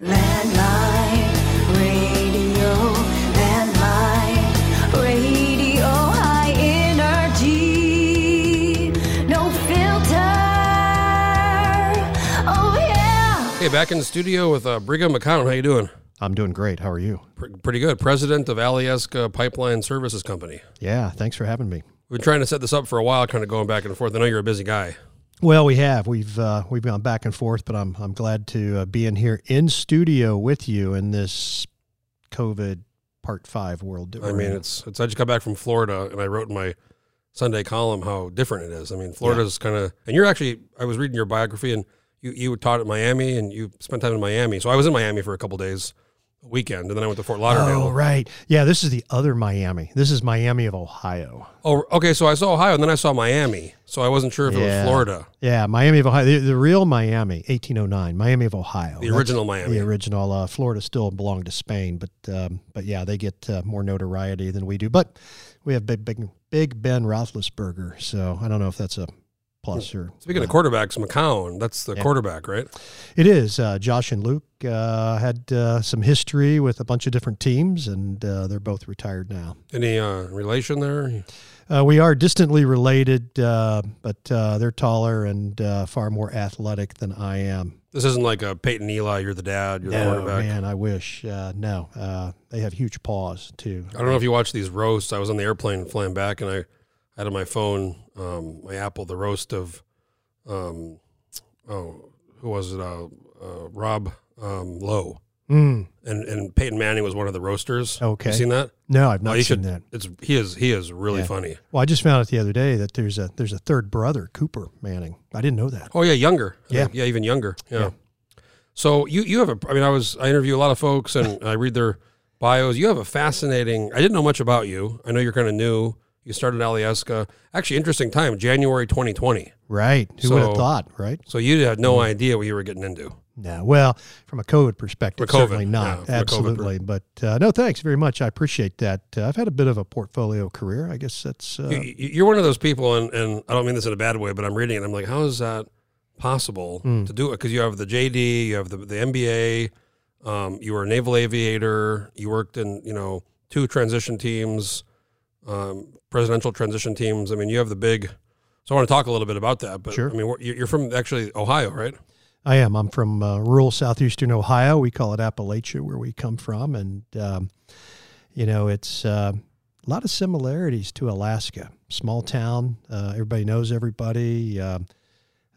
Landline radio, landline radio, high energy, no filter. Oh yeah. Hey, back in the studio with uh, Brigham McCown. How you doing? I'm doing great. How are you? Pr- pretty good. President of Alyeska Pipeline Services Company. Yeah, thanks for having me. We've been trying to set this up for a while, kind of going back and forth. I know you're a busy guy. Well, we have we've uh, we've gone back and forth, but I'm I'm glad to uh, be in here in studio with you in this COVID Part Five world. I mean, in. it's it's. I just got back from Florida, and I wrote in my Sunday column how different it is. I mean, Florida's kind of, and you're actually. I was reading your biography, and you you taught at Miami, and you spent time in Miami. So I was in Miami for a couple days, weekend, and then I went to Fort Lauderdale. oh right, yeah. This is the other Miami. This is Miami of Ohio. Oh, okay. So I saw Ohio, and then I saw Miami. So I wasn't sure if it was Florida, Yeah, Miami of Ohio, the, the real Miami, 1809, Miami of Ohio, the That's original Miami. The original uh, Florida still belonged to Spain, but um, but yeah, they get uh, more notoriety than we do. But we have big big big Ben Roethlisberger, so I don't know if that's a plus or Speaking uh, of quarterbacks, McCown, that's the Yeah. quarterback, right? It is. Uh, Josh and Luke uh, had uh, some history with a bunch of different teams, and uh, they're both retired now. Any uh, relation there? Uh, we are distantly related, uh, but uh, they're taller and uh, far more athletic than I am. This isn't like a Peyton Eli. You're the dad. You're the quarterback. man, I wish. Uh, no, uh, they have huge paws too. I don't know if you watch these roasts. I was on the airplane flying back, and I had of my phone, um, my Apple, the roast of, um, oh, who was it? Uh, uh, Rob um, Lowe, Mm, and and Peyton Manning was one of the roasters. Okay. you seen that? no, I've Oh, not you seen should- that. It's he is he is really Yeah. funny. Well, I just found out the other day that there's a there's a third brother, Cooper Manning. I didn't know that. Oh yeah, younger. Yeah. yeah, even younger. Yeah. Yeah. So you you have a. I mean, I was I interview a lot of folks and I read their bios. You have a fascinating. I didn't know much about you. I know you're kind of new. You started Alyeska. Actually, interesting time, January 2020. Right? Who would have thought? Right? So you had no Mm-hmm. idea what you were getting into. No. Well, from a COVID perspective, COVID, certainly not. COVID Absolutely. But uh, no, thanks very much. I appreciate that. Uh, I've had a bit of a portfolio career. I guess that's. Uh, You- You're one of those people, and, and I don't mean this in a bad way, but I'm reading it. I'm like, how is that possible Hmm. to do it? Because you have the JD, you have the, the MBA, um, you were a naval aviator, you worked in you know two transition teams, um, presidential transition teams. I mean, you have the big. So I want to talk a little bit about that. But Sure. I mean, you- you're from actually Ohio, right? I am. I'm from uh, rural southeastern Ohio. We call it Appalachia, where we come from, and um, you know, it's uh, a lot of similarities to Alaska. Small town. Uh, everybody knows everybody. Uh,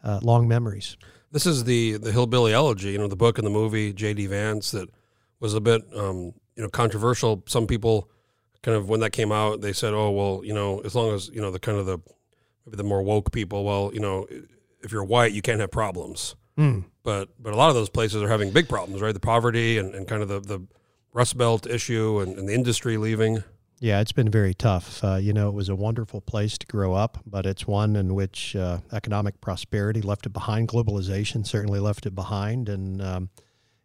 uh, long memories. This is the the hillbilly elegy, you know, the book and the movie J.D. Vance that was a bit, um, you know, controversial. Some people kind of when that came out, they said, "Oh, well, you know, as long as you know the kind of the maybe the more woke people, well, you know, if you're white, you can't have problems." Mm. But but a lot of those places are having big problems, right? The poverty and, and kind of the the Rust Belt issue and, and the industry leaving. Yeah, it's been very tough. Uh, you know, it was a wonderful place to grow up, but it's one in which uh, economic prosperity left it behind. Globalization certainly left it behind. And, um,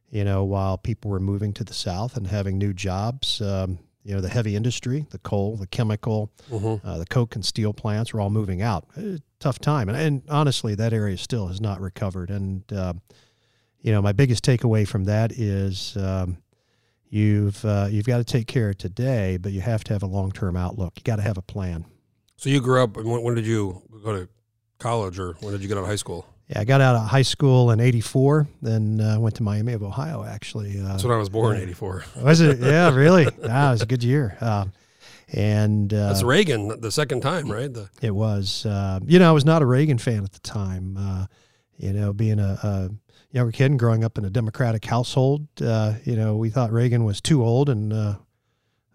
you know, while people were moving to the South and having new jobs, um, you know, the heavy industry, the coal, the chemical, Mm-hmm. uh, the coke and steel plants were all moving out. Uh, tough time. And, and honestly, that area still has not recovered. And, uh, you know, my biggest takeaway from that is um, you've, uh, you've got to take care of today, but you have to have a long term outlook. You got to have a plan. So you grew up. When, when did you go to college, or when did you get out of high school? Yeah, I got out of high school in '84, then uh, went to Miami of Ohio. Actually, uh, That's when I was born in yeah. '84. was it? Yeah, really. Ah, it was a good year. Um, and uh, That's Reagan, the second time, right? The, It was. Uh, you know, I was not a Reagan fan at the time. Uh, you know, being a, a younger kid and growing up in a Democratic household, uh, you know, we thought Reagan was too old and uh,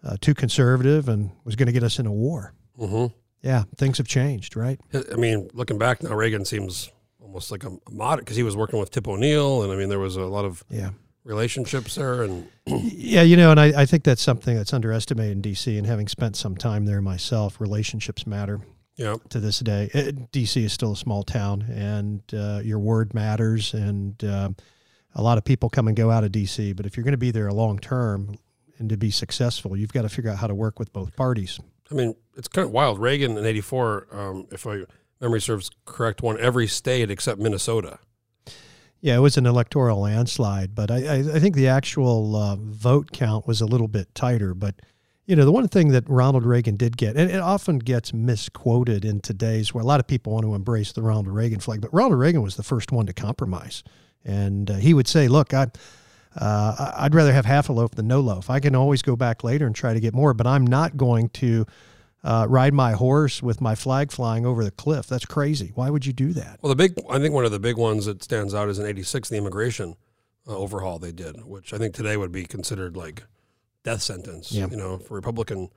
uh, too conservative and was going to get us in a war. hmm Yeah, things have changed, right? I mean, looking back now, Reagan seems almost like a, mod because he was working with Tip O'Neill, and I mean, there was a lot of Yeah. relationships there, and Yeah, you know, and I, I think that's something that's underestimated in D.C. And having spent some time there myself, relationships matter. yeah, to this day. Uh, DC is still a small town, and uh, your word matters. And uh, a lot of people come and go out of DC, but if you're going to be there a long term and to be successful, you've got to figure out how to work with both parties. I mean, it's kind of wild. Reagan in '84, um, if my memory serves correct, won every state except Minnesota. Yeah, it was an electoral landslide, but I, I, think the actual uh, vote count was a little bit tighter. But you know, the one thing that Ronald Reagan did get, and it often gets misquoted in today's where a lot of people want to embrace the Ronald Reagan flag, but Ronald Reagan was the first one to compromise, and uh, he would say, "Look, I." Uh, I'd rather have half a loaf than no loaf. I can always go back later and try to get more, but I'm not going to uh, ride my horse with my flag flying over the cliff. That's crazy. Why would you do that? Well, the big, I think one of the big ones that stands out is in '86, the immigration uh, overhaul they did, which I think today would be considered like death sentence, Yeah. you know, for Republican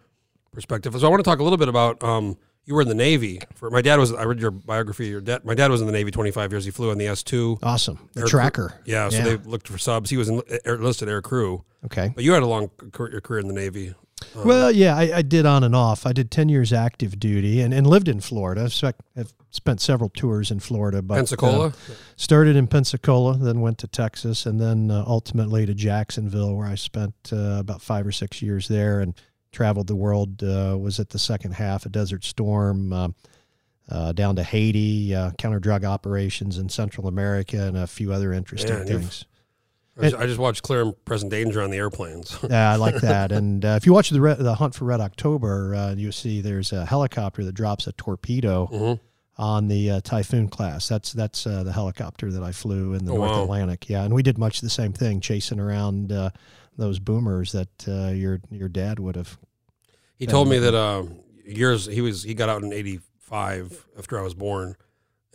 perspective. So I want to talk a little bit about. Um, you were in the Navy. For my dad was. I read your biography. Your dad. My dad was in the Navy 25 years. He flew on the S two. Awesome. The Air crew- tracker. Yeah, so Yeah. they looked for subs. He was in, enlisted air crew, Okay. but you had a long career, career in the Navy. Um, Well, yeah, I, I did on and off. I did 10 years active duty and, and lived in Florida. I've, spec- I've spent several tours in Florida. But, uh, Pensacola. started in Pensacola, then went to Texas, and then uh, ultimately to Jacksonville, where I spent uh, about five or six years there and traveled the world. Uh, was at the second half of Desert Storm, uh, uh, down to Haiti, uh, counter drug operations in Central America, and a few other interesting you've- things. I just, I just watched Clear and Present Danger on the airplanes. Yeah, I like that. and uh, if you watch the Red, the Hunt for Red October, uh, you see there's a helicopter that drops a torpedo Mhm. on the uh, Typhoon class. That's that's uh, the helicopter that I flew in the Oh, North wow. Atlantic. Yeah, and we did much the same thing, chasing around uh, those boomers that uh, your your dad would have. He told me that um, years he was he got out in '85 after I was born,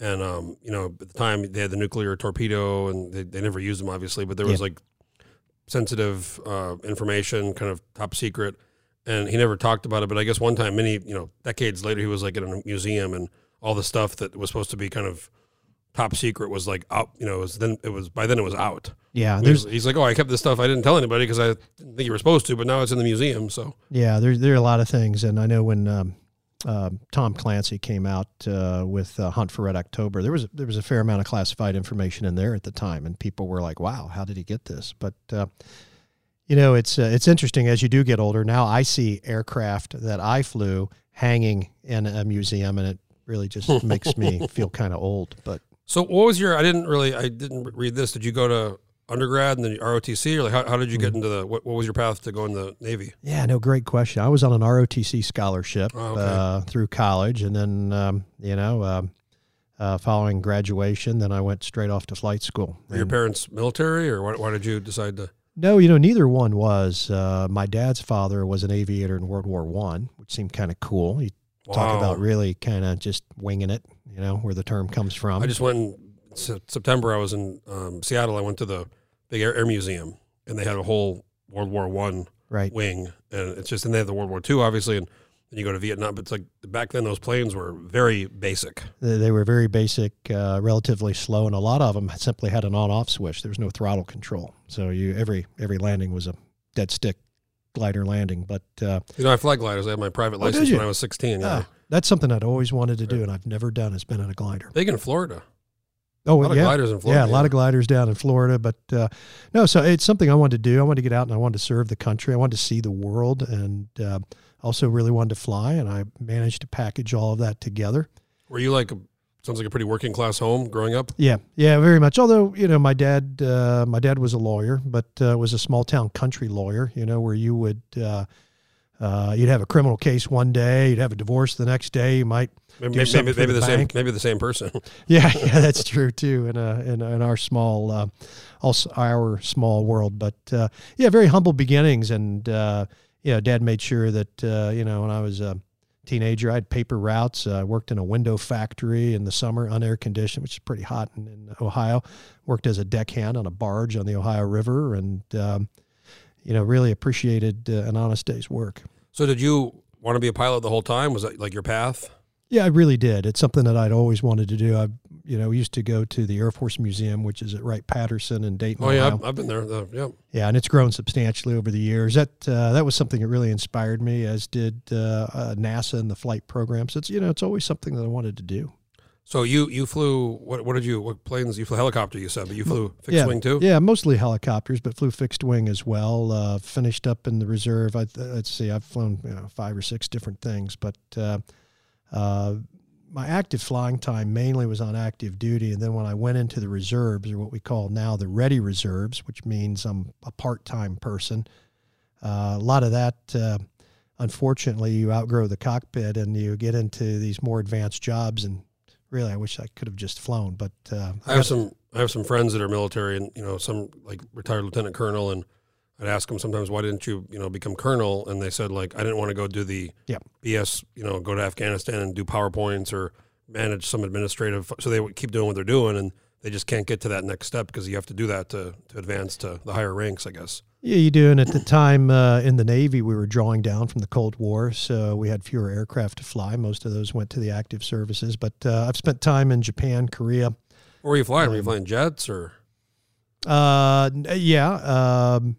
and um, you know at the time they had the nuclear torpedo and they, they never used them obviously, but there was Yeah. like sensitive uh, information, kind of top secret, and he never talked about it. But I guess one time, many you know decades later, he was like in a museum and all the stuff that was supposed to be kind of top secret was like out. You know, it was then it was by then it was out. Yeah, There's, he's like, oh, I kept this stuff. I didn't tell anybody because I didn't think you were supposed to, but now it's in the museum. So yeah there there are a lot of things, and I know when. Um, uh, Tom Clancy came out uh, with uh, Hunt for Red October. There was there was a fair amount of classified information in there at the time, and people were like, "Wow, how did he get this?" But uh, you know, it's uh, it's interesting as you do get older. Now I see aircraft that I flew hanging in a museum, and it really just makes me feel kind of old. But So what was your? I didn't really. I didn't read this. Did you go to undergrad and then ROTC, or like how, how did you Mm-hmm. get into the? What, what was your path to go in the Navy? yeah, no, great question. I was on an ROTC scholarship Oh, okay. uh, through college, and then um, you know, um, uh, following graduation, then I went straight off to flight school. Were your parents military, or why, why did you decide to? No, you know, neither one was. Uh, my dad's father was an aviator in World War One, which seemed kind of cool. He talk Wow. about really kind of just winging it, you know, where the term comes from. I just went in Se- September. I was in um, Seattle. I went to the big air, air museum, and they had a whole World War One right. wing, and it's just and they have the World War Two, obviously, and then you go to Vietnam. But it's like back then, those planes were very basic. They, they were very basic, uh, relatively slow, and a lot of them simply had an on-off switch. There was no throttle control, so you every every landing was a dead stick glider landing. But uh, You know, I fly gliders. I had my private Oh, license when I was sixteen. Yeah, ah, that's something I'd always wanted to do, and I've never done. It's been in a glider. big in Florida. Oh, A lot of yeah. gliders in Florida. yeah, a lot of gliders down in Florida, but uh, no. So it's something I wanted to do. I wanted to get out and I wanted to serve the country. I wanted to see the world, and uh, also really wanted to fly. And I managed to package all of that together. Were you like, a, sounds like a pretty working class home growing up? Yeah, yeah, very much. Although you know, my dad, uh, my dad was a lawyer, but uh, was a small town country lawyer. You know, where you would. Uh, you'd have a criminal case one day, you'd have a divorce the next day. You might Maybe, maybe, maybe, the the, same. Maybe the same person. Yeah, yeah, that's true too. In a in, in our small, uh, also our small world, but uh, yeah, very humble beginnings, and uh, you know, Dad made sure that uh, you know when I was a teenager, I had paper routes. Uh, worked in a window factory in the summer, unair conditioned, which is pretty hot in, in Ohio. Worked as a deckhand on a barge on the Ohio River, and um, you know, really appreciated uh, an honest day's work. so, did you want to be a pilot the whole time? Was that like your path? Yeah, I really did. It's something that I'd always wanted to do. I, you know, used to go to the Air Force Museum, which is at Wright Patterson in Dayton. Oh yeah, Ohio. I've, been there. The, yeah. yeah, and it's grown substantially over the years. That uh, that was something that really inspired me, as did uh, uh, NASA and the flight program. So it's you know, it's always something that I wanted to do. So you you flew what what did you what planes you flew helicopter you said but you flew fixed yeah, wing too Yeah, mostly helicopters, but flew fixed wing as well. Uh, finished up in the reserve. I, let's see, I've flown you know, five or six different things, but uh, uh, my active flying time mainly was on active duty, and then when I went into the reserves, or what we call now the ready reserves, which means I'm a part-time person. Uh, a lot of that, uh, unfortunately, you outgrow the cockpit and you get into these more advanced jobs. And really, I wish I could have just flown. But uh, I have some I have some friends that are military, and you know, some like retired lieutenant colonel, and I'd ask them sometimes, why didn't you, you know, become colonel? And they said like, I didn't want to go do the Yep. BS, you know, go to Afghanistan and do powerpoints or manage some administrative. So they would keep doing what they're doing, and they just can't get to that next step because you have to do that to to advance to the higher ranks, I guess. Yeah, you do. And at the time uh, in the Navy, we were drawing down from the Cold War, so we had fewer aircraft to fly. Most of those went to the active services. But uh, I've spent time in Japan, Korea. Where were you flying? Were you flying jets or? Uh, yeah, um,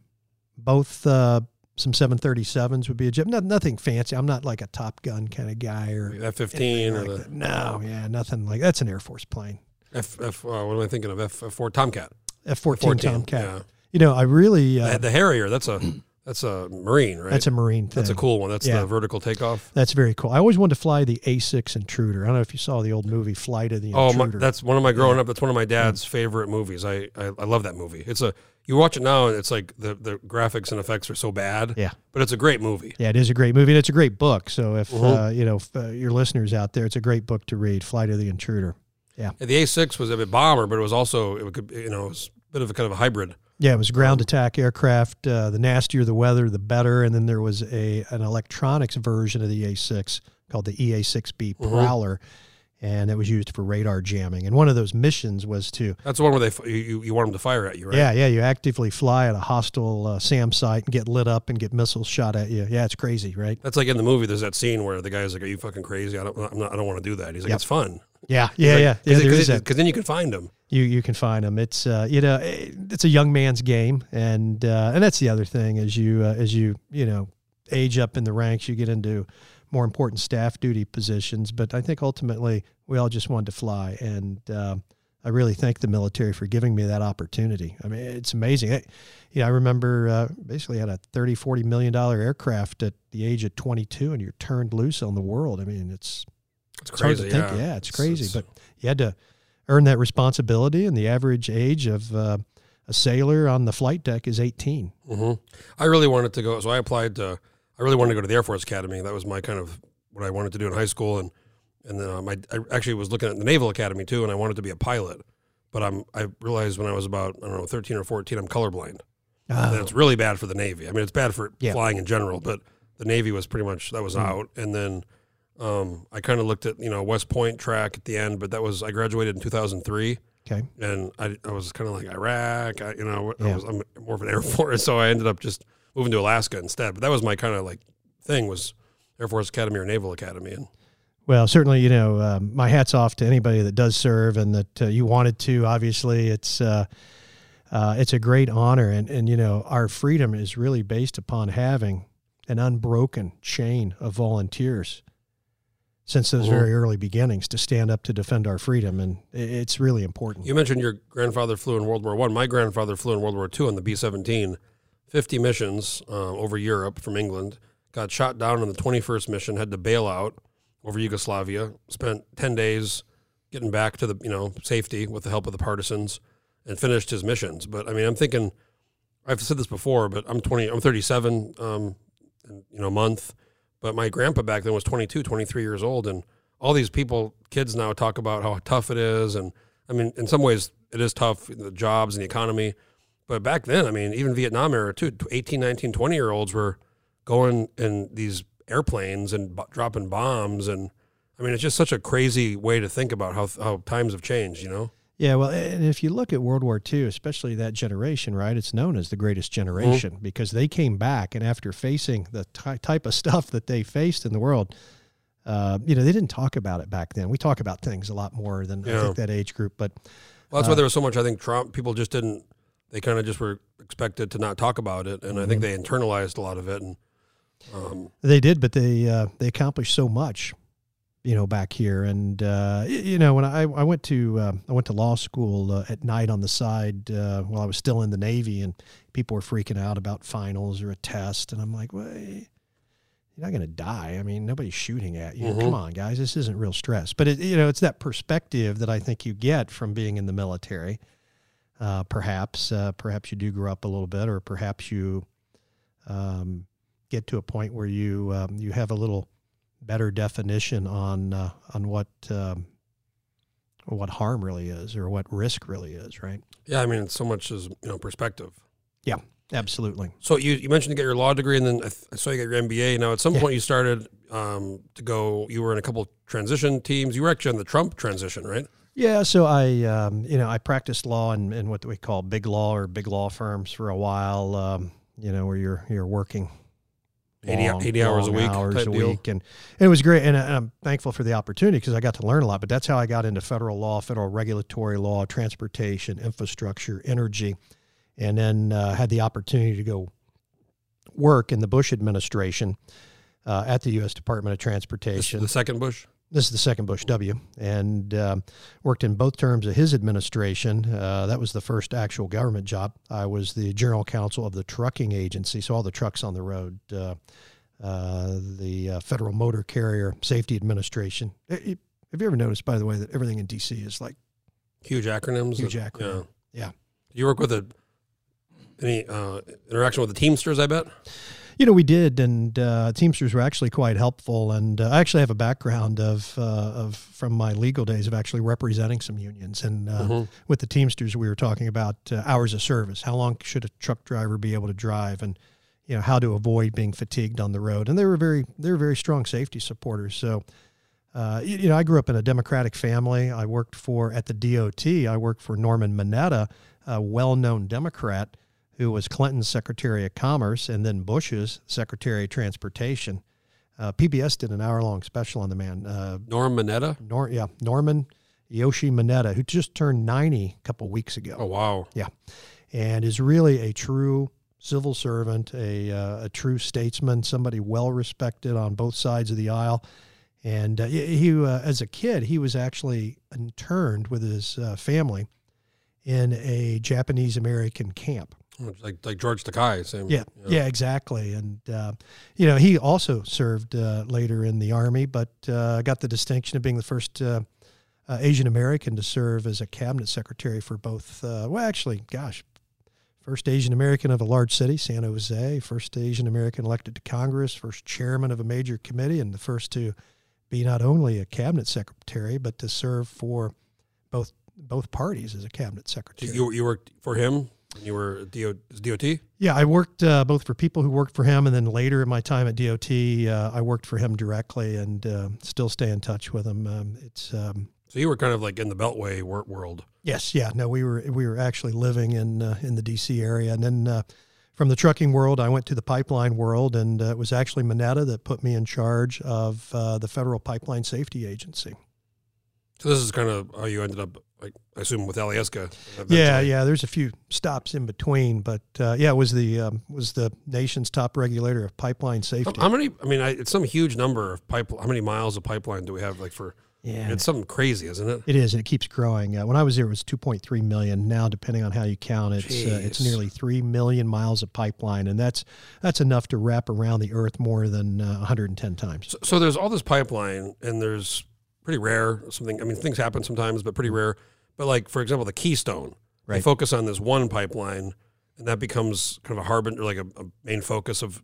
both uh, some 737s would be a jet. Not, nothing fancy. I'm not like a Top Gun kind of guy or F fifteen or like the no, yeah, nothing like that's an Air Force plane. F, F uh, what am I thinking of? F four Tomcat. F-14 Tomcat. yeah. You know, I really uh, The, Harrier. That's a that's a Marine, right? that's a Marine thing. That's a cool one. That's Yeah. the vertical takeoff. That's very cool. I always wanted to fly the A6 Intruder. I don't know if you saw the old movie Flight of the Intruder. Oh, my, that's one of my growing up. That's one of my dad's favorite movies. I, I I love that movie. It's a you watch it now and it's like the the graphics and effects are so bad. Yeah. but it's a great movie. yeah, it is a great movie and it's a great book. So if Mhm. uh, you know if, uh, your listeners out there, it's a great book to read. Flight of the Intruder. And the A6 was a bit bomber, but it was also it could you know it was a bit of a kind of a hybrid. Yeah, it was ground Um, attack aircraft. Uh, the nastier the weather, the better. And then there was a an electronics version of the A6 called the EA6B Mhm. Prowler, and it was used for radar jamming. And one of those missions was to That's the one where they you you, want them to fire at you, right? yeah yeah you actively fly at a hostile uh, SAM site and get lit up and get missiles shot at you. Yeah, it's crazy, right? That's like in the movie. There's that scene where the guy's like, "Are you fucking crazy? I don't, I'm not, I don't want to do that." He's like, Yep. "It's fun." Yeah, yeah, yeah. Because yeah is that. then you can find them. you you can find them. It's uh, you know it's a young man's game, and uh, and that's the other thing as you uh, as you you know age up in the ranks, you get into more important staff duty positions. But I think ultimately we all just wanted to fly, and uh, I really thank the military for giving me that opportunity. I mean, it's amazing. I, you know, I remember uh, basically had a 30, 40 million dollar aircraft at the age of 22 and you're turned loose on the world. I mean, it's, It's it's hard crazy. to think. yeah. Yeah, it's crazy, it's- but you had to earn that responsibility, and the average age of uh, a sailor on the flight deck is 18. hmm I really wanted to go, so I applied to. I really wanted to go to the Air Force Academy. That was my kind of what I wanted to do in high school, and and then um, I, I actually was looking at the Naval Academy too, and I wanted to be a pilot. But I'm I realized when I was about I don't know 13 or 14, I'm colorblind, and it's really bad for the Navy. I mean, it's bad for Yeah. flying in general, but the Navy was pretty much that was out, and then. Um, I kind of looked at you know West Point track at the end, but that was I graduated in 2003, okay. and I, I was kind of like Iraq. I, you know, I was, I'm more of an Air Force, so I ended up just moving to Alaska instead. But that was my kind of like thing was Air Force Academy or Naval Academy, and Well, certainly, you know, um, my hat's off to anybody that does serve and that uh, you wanted to. Obviously, it's uh, uh, it's a great honor, and and you know, our freedom is really based upon having an unbroken chain of volunteers since those Mhm. very early beginnings to stand up to defend our freedom, and it's really important. you mentioned your grandfather flew in World War One. My grandfather flew in World War Two on the B 17, 50 missions uh, over Europe from England. Got shot down on the 21st mission, had to bail out over Yugoslavia. Spent 10 days getting back to the you know safety with the help of the partisans, and finished his missions. But I mean, I'm thinking, I've said this before, but I'm 20, I'm 37, um, in, you know, a month. But my grandpa back then was 22, 23 years old, and all these people, kids now talk about how tough it is, and I mean, in some ways, it is tough, the jobs and the economy. But back then, I mean, even Vietnam era too, 18, 19, 20 year olds were going in these airplanes and b- dropping bombs. And I mean, it's just such a crazy way to think about how, how times have changed, you know? Yeah, well, and if you look at World War II, especially that generation, right, it's known as the greatest generation because they came back and after facing the ty- type of stuff that they faced in the world, uh, you know, they didn't talk about it back then. We talk about things a lot more than I think that age group, but Well, that's why there was so much, I think, Trump, people just didn't, they kind of just were expected to not talk about it. And I think they internalized a lot of it. And, um, they did. But they uh, they accomplished so much, you know, back here. And uh, you know, when I I went to uh, I went to law school uh, at night on the side uh, while I was still in the Navy, and people were freaking out about finals or a test, and I'm like, well. you're not going to die. I mean, nobody's shooting at you. Mhm. Come on, guys, this isn't real stress. But it, you know, it's that perspective that I think you get from being in the military. Uh, perhaps, uh, perhaps you do grow up a little bit, or perhaps you um, get to a point where you um, you have a little better definition on uh, on what um, what harm really is, or what risk really is. Right? Yeah, I mean, so much is you know perspective. Yeah, absolutely. So you, you mentioned to get your law degree, and then I, th- I saw you got your MBA. Now, at some Yeah. point, you started um, to go. You were in a couple transition teams. You were actually on the Trump transition, right? Yeah, so I, um, you know, I practiced law in, in what we call big law or big law firms for a while. Um, you know, where you're you're working 80 long, 80 hours a week hours a deal? week, and it was great. And, I- and I'm thankful for the opportunity because I got to learn a lot. But that's how I got into federal law, federal regulatory law, transportation, infrastructure, energy, and then uh, had the opportunity to go work in the Bush administration uh, at the U.S. Department of Transportation. the second Bush. This is the second Bush W, and um, worked in both terms of his administration. Uh, that was the first actual government job. I was the general counsel of the trucking agency, so all the trucks on the road, uh, uh, the uh, Federal Motor Carrier Safety Administration. Eh, eh, have you ever noticed, by the way, that everything in D.C. is like Huge acronyms. Huge that- acronym. Yeah. Yeah. Did you work with a, any uh, interaction with the Teamsters? I bet. You know, we did, and uh, Teamsters were actually quite helpful. And uh, I actually have a background of uh, of from my legal days of actually representing some unions. And uh, Mhm. with the Teamsters, we were talking about uh, hours of service. How long should a truck driver be able to drive, and you know how to avoid being fatigued on the road. And they were very they were very strong safety supporters. So. Uh, you, you know, I grew up in a Democratic family. I worked for at the DOT. I worked for Norman Mineta, a well-known Democrat who was Clinton's Secretary of Commerce and then Bush's Secretary of Transportation. Uh, PBS did an hour-long special on the man. Uh, Norm Mineta. Nor- yeah, Norman Yoshi Mineta, who just turned 90 a couple weeks ago Oh wow. Yeah. And is really a true civil servant, a, uh, a true statesman, somebody well respected on both sides of the aisle. And uh, he, he, uh, as a kid, he was actually interned with his uh, family in a Japanese American camp. Like like George Takei. Same. Yeah, yeah, exactly. And uh, you know, he also served uh, later in the army, but uh, got the distinction of being the first uh, uh, Asian American to serve as a cabinet secretary for both. Uh, well, actually, gosh, first Asian American of a large city, San Jose. First Asian American elected to Congress. First chairman of a major committee, and the first to be not only a cabinet secretary but to serve for both both parties as a cabinet secretary. You you worked for him. You were DO, DOT. Yeah, I worked uh, both for people who worked for him, and then later in my time at DOT, uh, I worked for him directly, and uh, still stay in touch with him. Um, it's um, So you were kind of like in the Beltway wor- world. yes, yeah, no, we were we were actually living in uh, in the DC area, and then uh, from the trucking world, I went to the pipeline world, and uh, it was actually Mineta that put me in charge of uh, the Federal Pipeline Safety Agency. So this is kind of how you ended up, like I assume, with Alyeska. Yeah, eventually. yeah. There's a few stops in between, but uh, yeah, it was the um, was the nation's top regulator of pipeline safety. how many? I mean, I, it's some huge number of pipe. How many miles of pipeline do we have? Like for yeah, it's something crazy, isn't it? It is, and it keeps growing. Uh, when I was there, it was 2.3 million. Now, depending on how you count, it's uh, it's nearly three million miles of pipeline, and that's that's enough to wrap around the Earth more than uh, 110 times. So, so there's all this pipeline, and there's pretty rare something. I mean, things happen sometimes, but pretty rare. But like for example, the Keystone, they focus on this one pipeline, and that becomes kind of a harbinger, like a, a main focus of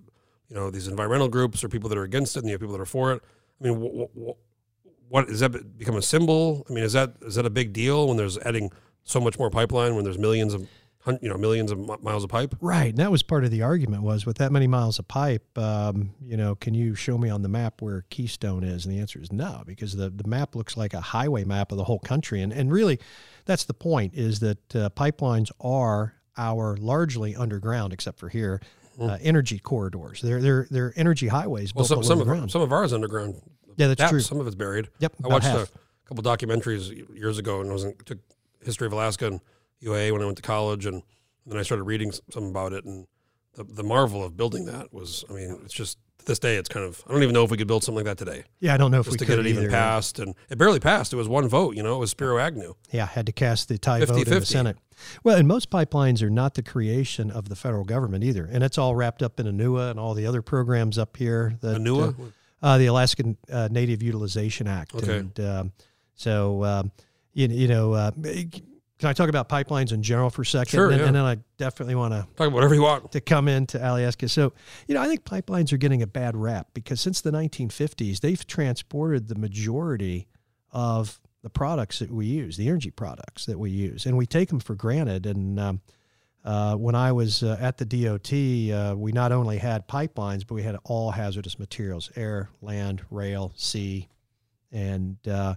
you know these environmental groups or people that are against it, and you have people that are for it. I mean, wh- wh- wh- what does that become a symbol? I mean, is that is that a big deal when there's adding so much more pipeline when there's millions of you know millions of miles of pipe? Right, and that was part of the argument was with that many miles of pipe, um, you know, can you show me on the map where Keystone is? And the answer is no, because the, the map looks like a highway map of the whole country, and and really, that's the point is that uh, pipelines are our largely underground, except for here, uh, energy corridors. They're they're they're energy highways Well, some some of some of ours underground. Yeah, that's true. Some of it's buried. Yep, I watched half. a couple documentaries years ago, and I was in, took history of Alaska and UA when I went to college, and, then I started reading some about it, and the the marvel of building that was, I mean, it's just to this day, it's kind of I don't even know if we could build something like that today Yeah, I don't know if just we to could get it even either. passed, and it barely passed. It was one vote. You know, it was Spiro Agnew. Yeah, had to cast the tie vote in the Senate. Well, and most pipelines are not the creation of the federal government either, and it's all wrapped up in ANUA and all the other programs up here. That, Anua. uh, uh, the Alaskan uh, Native Utilization Act. Okay. And um, so, um, you, you know, uh, can I talk about pipelines in general for a second? Sure, And, yeah. and then I definitely want to Talk about whatever you want. to come into Alaska. So, you know, I think pipelines are getting a bad rap because since the 1950s, they've transported the majority of the products that we use, the energy products that we use, and we take them for granted. And um, uh, when I was uh, at the DOT, uh, we not only had pipelines, but we had all hazardous materials air, land, rail, sea. And uh,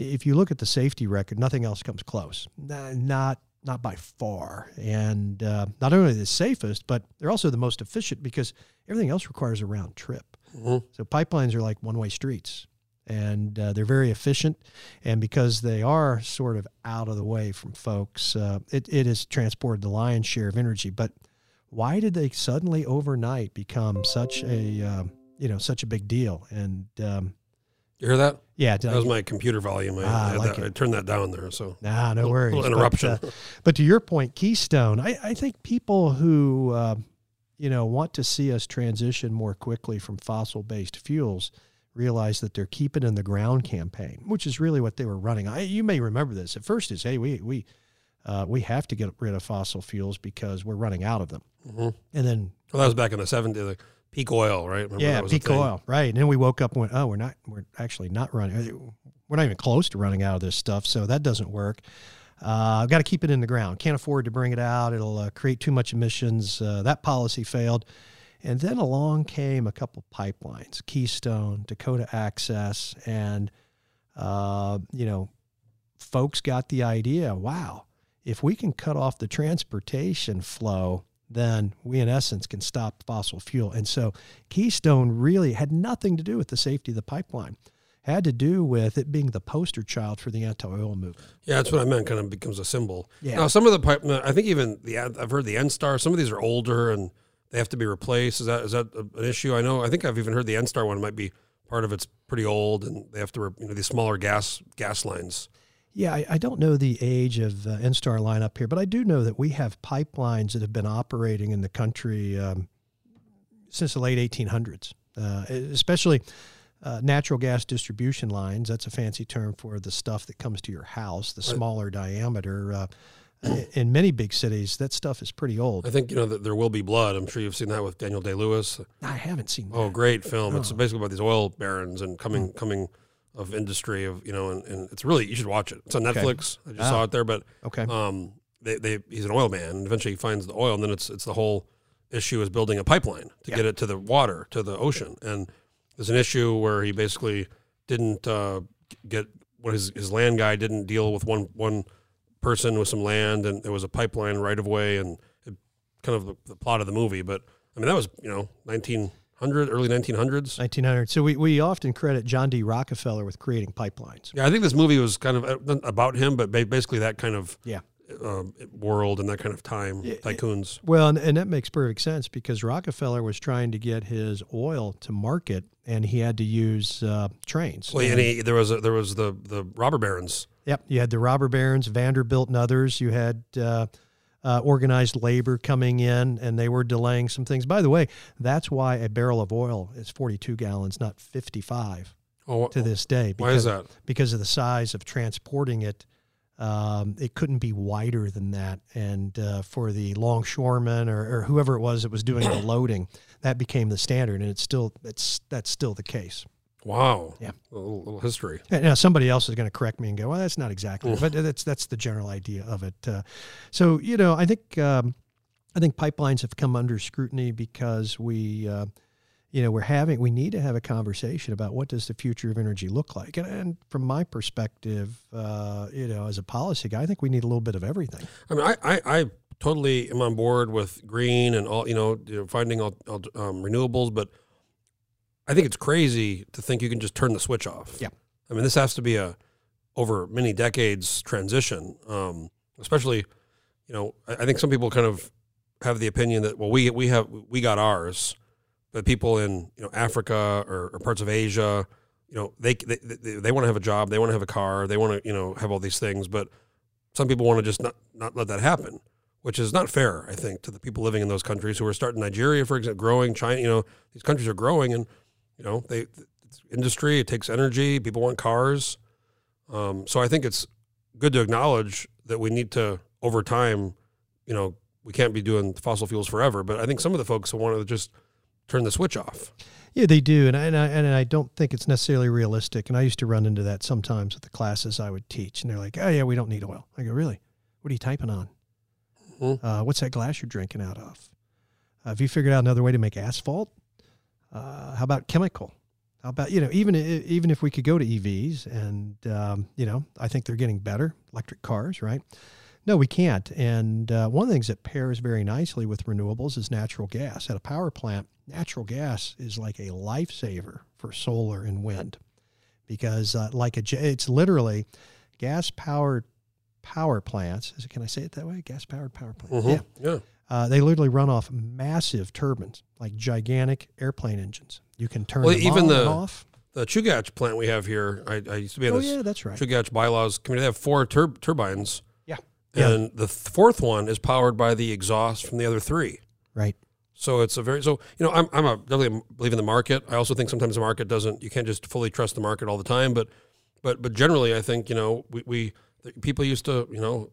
if you look at the safety record, nothing else comes close. Not not by far. And uh, not only the safest, but they're also the most efficient because everything else requires a round trip. Mhm. So pipelines are like one way streets. And uh, they're very efficient. And because they are sort of out of the way from folks, uh, it, it has transported the lion's share of energy. But why did they suddenly overnight become such a, um, you know, such a big deal? And um, You hear that? yeah, That was my computer volume. I, Ah, I I, had like that- I turned that down there. So Nah, no Little- worries. little But, interruption. uh, But, to your point, Keystone, I, I think people who, uh, you know, want to see us transition more quickly from fossil-based fuels realize that they're keep it in the ground campaign, which is really what they were running. I, you may remember this. At first, is hey, we we uh, we have to get rid of fossil fuels because we're running out of them. Mhm. And then well, that was back in the 70s, the peak oil, right? Remember yeah, that was peak oil, right? And then we woke up and went, oh, we're not, we're actually not running. We're not even close to running out of this stuff, so that doesn't work. Uh, I've got to keep it in the ground. Can't afford to bring it out. It'll uh, create too much emissions. Uh, that policy failed. And then along came a couple pipelines, Keystone, Dakota Access, and uh, you know, folks got the idea. Wow, if we can cut off the transportation flow, then we in essence can stop fossil fuel. And so Keystone really had nothing to do with the safety of the pipeline. Had to do with it being the poster child for the anti-oil movement. Yeah, that's what I meant. Kind of becomes a symbol. Yeah. Now, some of the pipe, I think even the I've heard the ENSTAR. Some of these are older and they have to be replaced. Is that is that an issue? I know. I think I've even heard the ENSTAR one might be part of it's pretty old and they have to re- you know these smaller gas gas lines. Yeah, I, I don't know the age of uh, ENSTAR line up here, but I do know that we have pipelines that have been operating in the country um, since the late 1800s, uh, especially uh, natural gas distribution lines. That's a fancy term for the stuff that comes to your house, the smaller diameter. Uh, in many big cities, that stuff is pretty old. I think you know that there will be blood. I'm sure you've seen that with Daniel Day Lewis. I haven't seen that. Oh, great film! It's Oh. basically about these oil barons and coming coming of industry of you know, and, and it's really you should watch it. It's on Okay. Netflix. I just Ah. saw it there, but Okay. um, they, they he's an oil man, and eventually he finds the oil, and then it's it's the whole issue is building a pipeline to Yeah. get it to the water to the ocean, and there's an issue where he basically didn't uh, get what his his land guy didn't deal with one one person with some land, and there was a pipeline right of way, and it, kind of the, the plot of the movie. But I mean that was you know 1900 early 1900s. 1900. So we, we often credit John D. Rockefeller with creating pipelines. Yeah, I think this movie was kind of uh, about him, but basically that kind of Yeah. um, world and that kind of time tycoons. Well, and, and that makes perfect sense because Rockefeller was trying to get his oil to market, and he had to use uh, trains. Well, and he, there was a, there was the the robber barons. Yep, you had the robber barons, Vanderbilt, and others. You had uh, uh, organized labor coming in, and they were delaying some things. By the way, that's why a barrel of oil is 42 gallons, not 55 Oh, to this day. why is that? Because of the size of transporting it. Um, it couldn't be wider than that. And uh, for the longshoremen or, or whoever it was that was doing the loading, that became the standard, and it's still it's that's still the case. Wow. Yeah. A little, little history. And Now somebody else is going to correct me and go, "Well, that's not exactly," but that's that's the general idea of it. Uh, so you know, I think um, I think pipelines have come under scrutiny because we, uh, you know, we're having we need to have a conversation about what does the future of energy look like. And, and from my perspective, uh, you know, as a policy guy, I think we need a little bit of everything. I mean, I, I, I totally am on board with green and all, you know, you know, finding all, all, um, renewables, but I think it's crazy to think you can just turn the switch off. Yeah. I mean, this has to be a over many decades transition, um, especially, you know, I, I think some people kind of have the opinion that, well, we, we have, we got ours, but people in you know Africa or, or parts of Asia, you know, they they, they, they want to have a job, they want to have a car, they want to you know have all these things, but some people want to just not not let that happen, which is not fair, I think, to the people living in those countries who are starting Nigeria, for example, growing China. You know, these countries are growing, and you know they it's industry. It takes energy. People want cars. Um, so I think it's good to acknowledge that we need to over time. You know, we can't be doing fossil fuels forever, but I think some of the folks want to just turn the switch off. Yeah, they do, and I, and I and I don't think it's necessarily realistic. And I used to run into that sometimes with the classes I would teach, and they're like, "Oh yeah, we don't need oil." I go, "Really? What are you typing on? Mhm. Uh, what's that glass you're drinking out of? Uh, have you figured out another way to make asphalt? Uh, how about chemical? How about you know even even if we could go to EVs, and um, you know I think they're getting better, electric cars, right? No, we can't. And uh, one of the things that pairs very nicely with renewables is natural gas. At a power plant, natural gas is like a lifesaver for solar and wind because, uh, like a, it's literally gas powered power plants. Is it, can I say it that way? Gas powered power plants. Mhm. Yeah. yeah. Uh, they literally run off massive turbines, like gigantic airplane engines. You can turn Well, them even on the- and off. The Chugach plant we have here, I, I used to be at Oh, this yeah, that's right. Chugach bylaws committee. They have four tur- turbines, Yeah. Yeah. and the th- fourth one is powered by the exhaust from the other three. Right. So it's a very so you know I'm I'm a definitely believe in the market. I also think sometimes the market doesn't. You can't just fully trust the market all the time. But but but generally, I think you know we, we people used to you know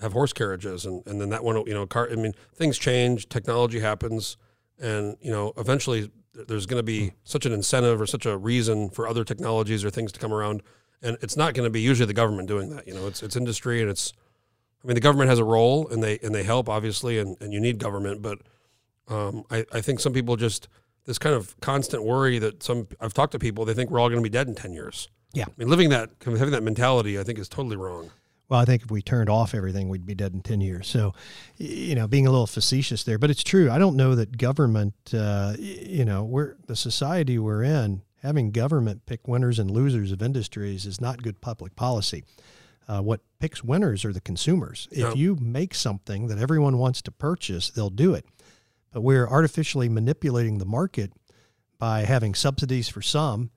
have horse carriages and and then that one you know car. I mean things change, technology happens, and you know eventually there's going to be such an incentive or such a reason for other technologies or things to come around, and it's not going to be usually the government doing that. You know, it's it's industry and it's. I mean, the government has a role and they and they help obviously, and, and you need government, but um, I, I think some people just this kind of constant worry that some I've talked to people they think we're all going to be dead in ten years. Yeah. I mean, living that having that mentality, I think is totally wrong. Well, I think if we turned off everything, we'd be dead in 10 years. So, you know, being a little facetious there, but it's true. I don't know that government, uh, you know, we're the society we're in, having government pick winners and losers of industries is not good public policy. Uh, what picks winners are the consumers. If you make something that everyone wants to purchase, they'll do it. But we're artificially manipulating the market by having subsidies for some,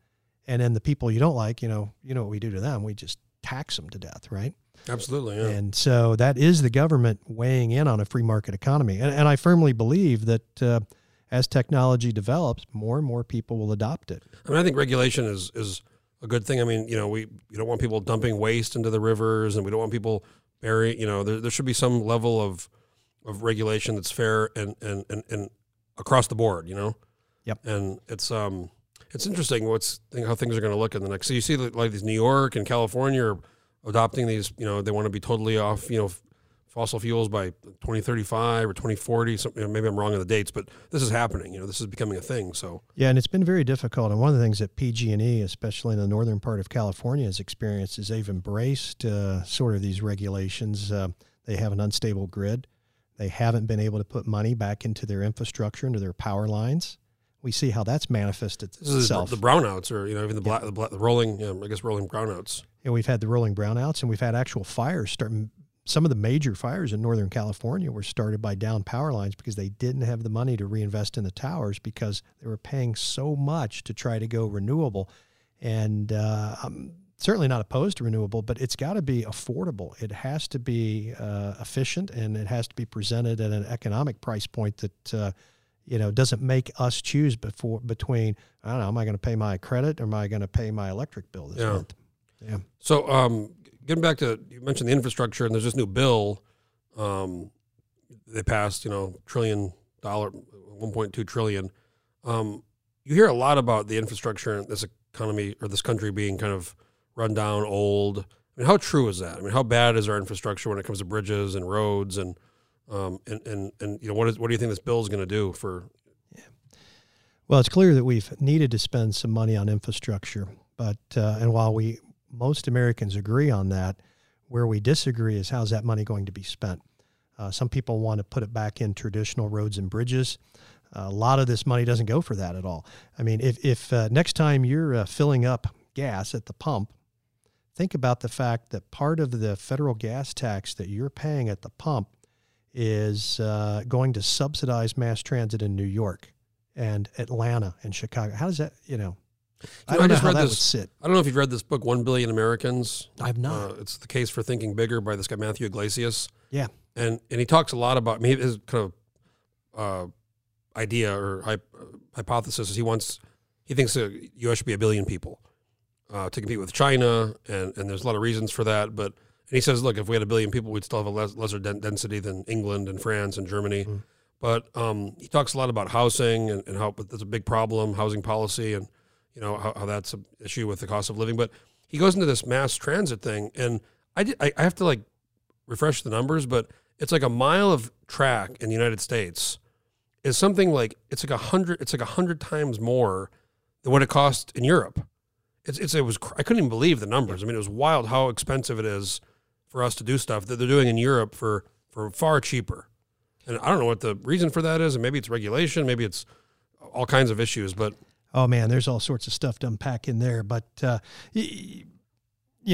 and then the people you don't like, you know, you know what we do to them? We just tax them to death, right? Absolutely, yeah. And so that is the government weighing in on a free market economy. And, and I firmly believe that uh, as technology develops, more and more people will adopt it. I mean, I think regulation is is a good thing. I mean, you know, we you don't want people dumping waste into the rivers, and we don't want people burying. You know, there, there should be some level of of regulation that's fair and and and, and across the board. You know. Yep. And it's um it's interesting what's how things are going to look in the next. So you see like these New York and California are adopting these. You know, they want to be totally off. You know. Fossil fuels by 2035 or 2040. Some, you know, maybe I'm wrong on the dates, but this is happening. You know, this is becoming a thing. So Yeah, and it's been very difficult. And one of the things that PG&E, E, especially in the northern part of California, has experienced is they've embraced uh, sort of these regulations. Uh, they have an unstable grid. They haven't been able to put money back into their infrastructure, into their power lines. We see how that's manifested itself. the brownouts, or you know, even the black, the, black, the rolling, yeah, I guess rolling brownouts. And we've had the rolling brownouts and we've had actual fires start. Some of the major fires in Northern California were started by down power lines because they didn't have the money to reinvest in the towers because they were paying so much to try to go renewable. And uh, I'm certainly not opposed to renewable, but it's got to be affordable. It has to be uh, efficient and it has to be presented at an economic price point that. Uh, you know, doesn't make us choose before between I don't know, am I going to pay my credit or am I going to pay my electric bill this Yeah. month? Yeah. So, um, getting back to you mentioned the infrastructure, and there's this new bill. Um, they passed, you know, trillion dollar, 1.2 trillion. Um, you hear a lot about the infrastructure in this economy or this country being kind of run down, old. I mean, how true is that? I mean, how bad is our infrastructure when it comes to bridges and roads and um, and, and, and you know what is what do you think this bill is going to do for Well, it's clear that we've needed to spend some money on infrastructure, but uh, and while we most Americans agree on that, where we disagree is how's that money going to be spent. Uh, some people want to put it back in traditional roads and bridges. a lot of this money doesn't go for that at all. I mean, if if uh, next time you're uh, filling up gas at the pump, think about the fact that part of the federal gas tax that you're paying at the pump is uh, going to subsidize mass transit in New York and Atlanta and Chicago. How does that, you know? I know, I don't know just how read that this- would sit. I don't know if you've read this book, One Billion Americans. I've not. Uh, it's the case for thinking bigger by this guy Matthew Yglesias, yeah. and and he talks a lot about. I mean, his kind of uh, idea or hy- uh, hypothesis is he wants he thinks the U.S. should be a billion people uh, to compete with China, and and there's a lot of reasons for that. But and he says, look, if we had a billion people, we'd still have a less, lesser den- density than England and France and Germany. Mm. But um, he talks a lot about housing and, and how but that's a big problem, housing policy, and you know how, how that's an issue with the cost of living. But he goes into this mass transit thing, and I, did, I, I have to like refresh the numbers, but it's like a mile of track in the United States is something like it's like a hundred it's like a hundred times more than what it cost in Europe. It's, it's it was I couldn't even believe the numbers. I mean, it was wild how expensive it is for us to do stuff that they're doing in Europe for for far cheaper. And I don't know what the reason for that is, and maybe it's regulation, maybe it's all kinds of issues, but Oh man, there's all sorts of stuff to unpack in there. But uh, you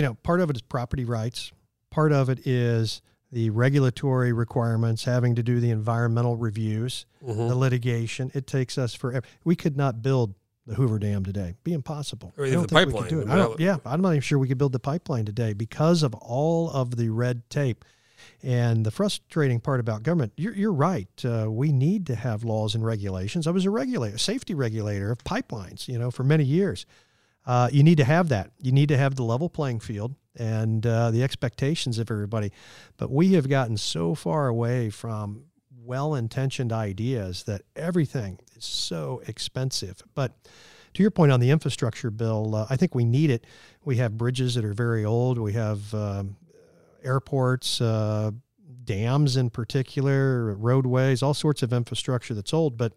know, part of it is property rights. Part of it is the regulatory requirements, having to do the environmental reviews, Mhm. the litigation. It takes us forever. We could not build the Hoover Dam today. Be impossible. Or even don't the think we could pipeline. do it. I yeah, I'm not even sure we could build the pipeline today because of all of the red tape. And the frustrating part about government, you're, you're right. Uh, we need to have laws and regulations. I was a regulator, safety regulator of pipelines, you know, for many years. Uh, you need to have that. You need to have the level playing field and uh, the expectations of everybody. But we have gotten so far away from well intentioned ideas that everything is so expensive. But to your point on the infrastructure bill, uh, I think we need it. We have bridges that are very old. We have um, airports, uh, dams in particular, roadways, all sorts of infrastructure that's old. But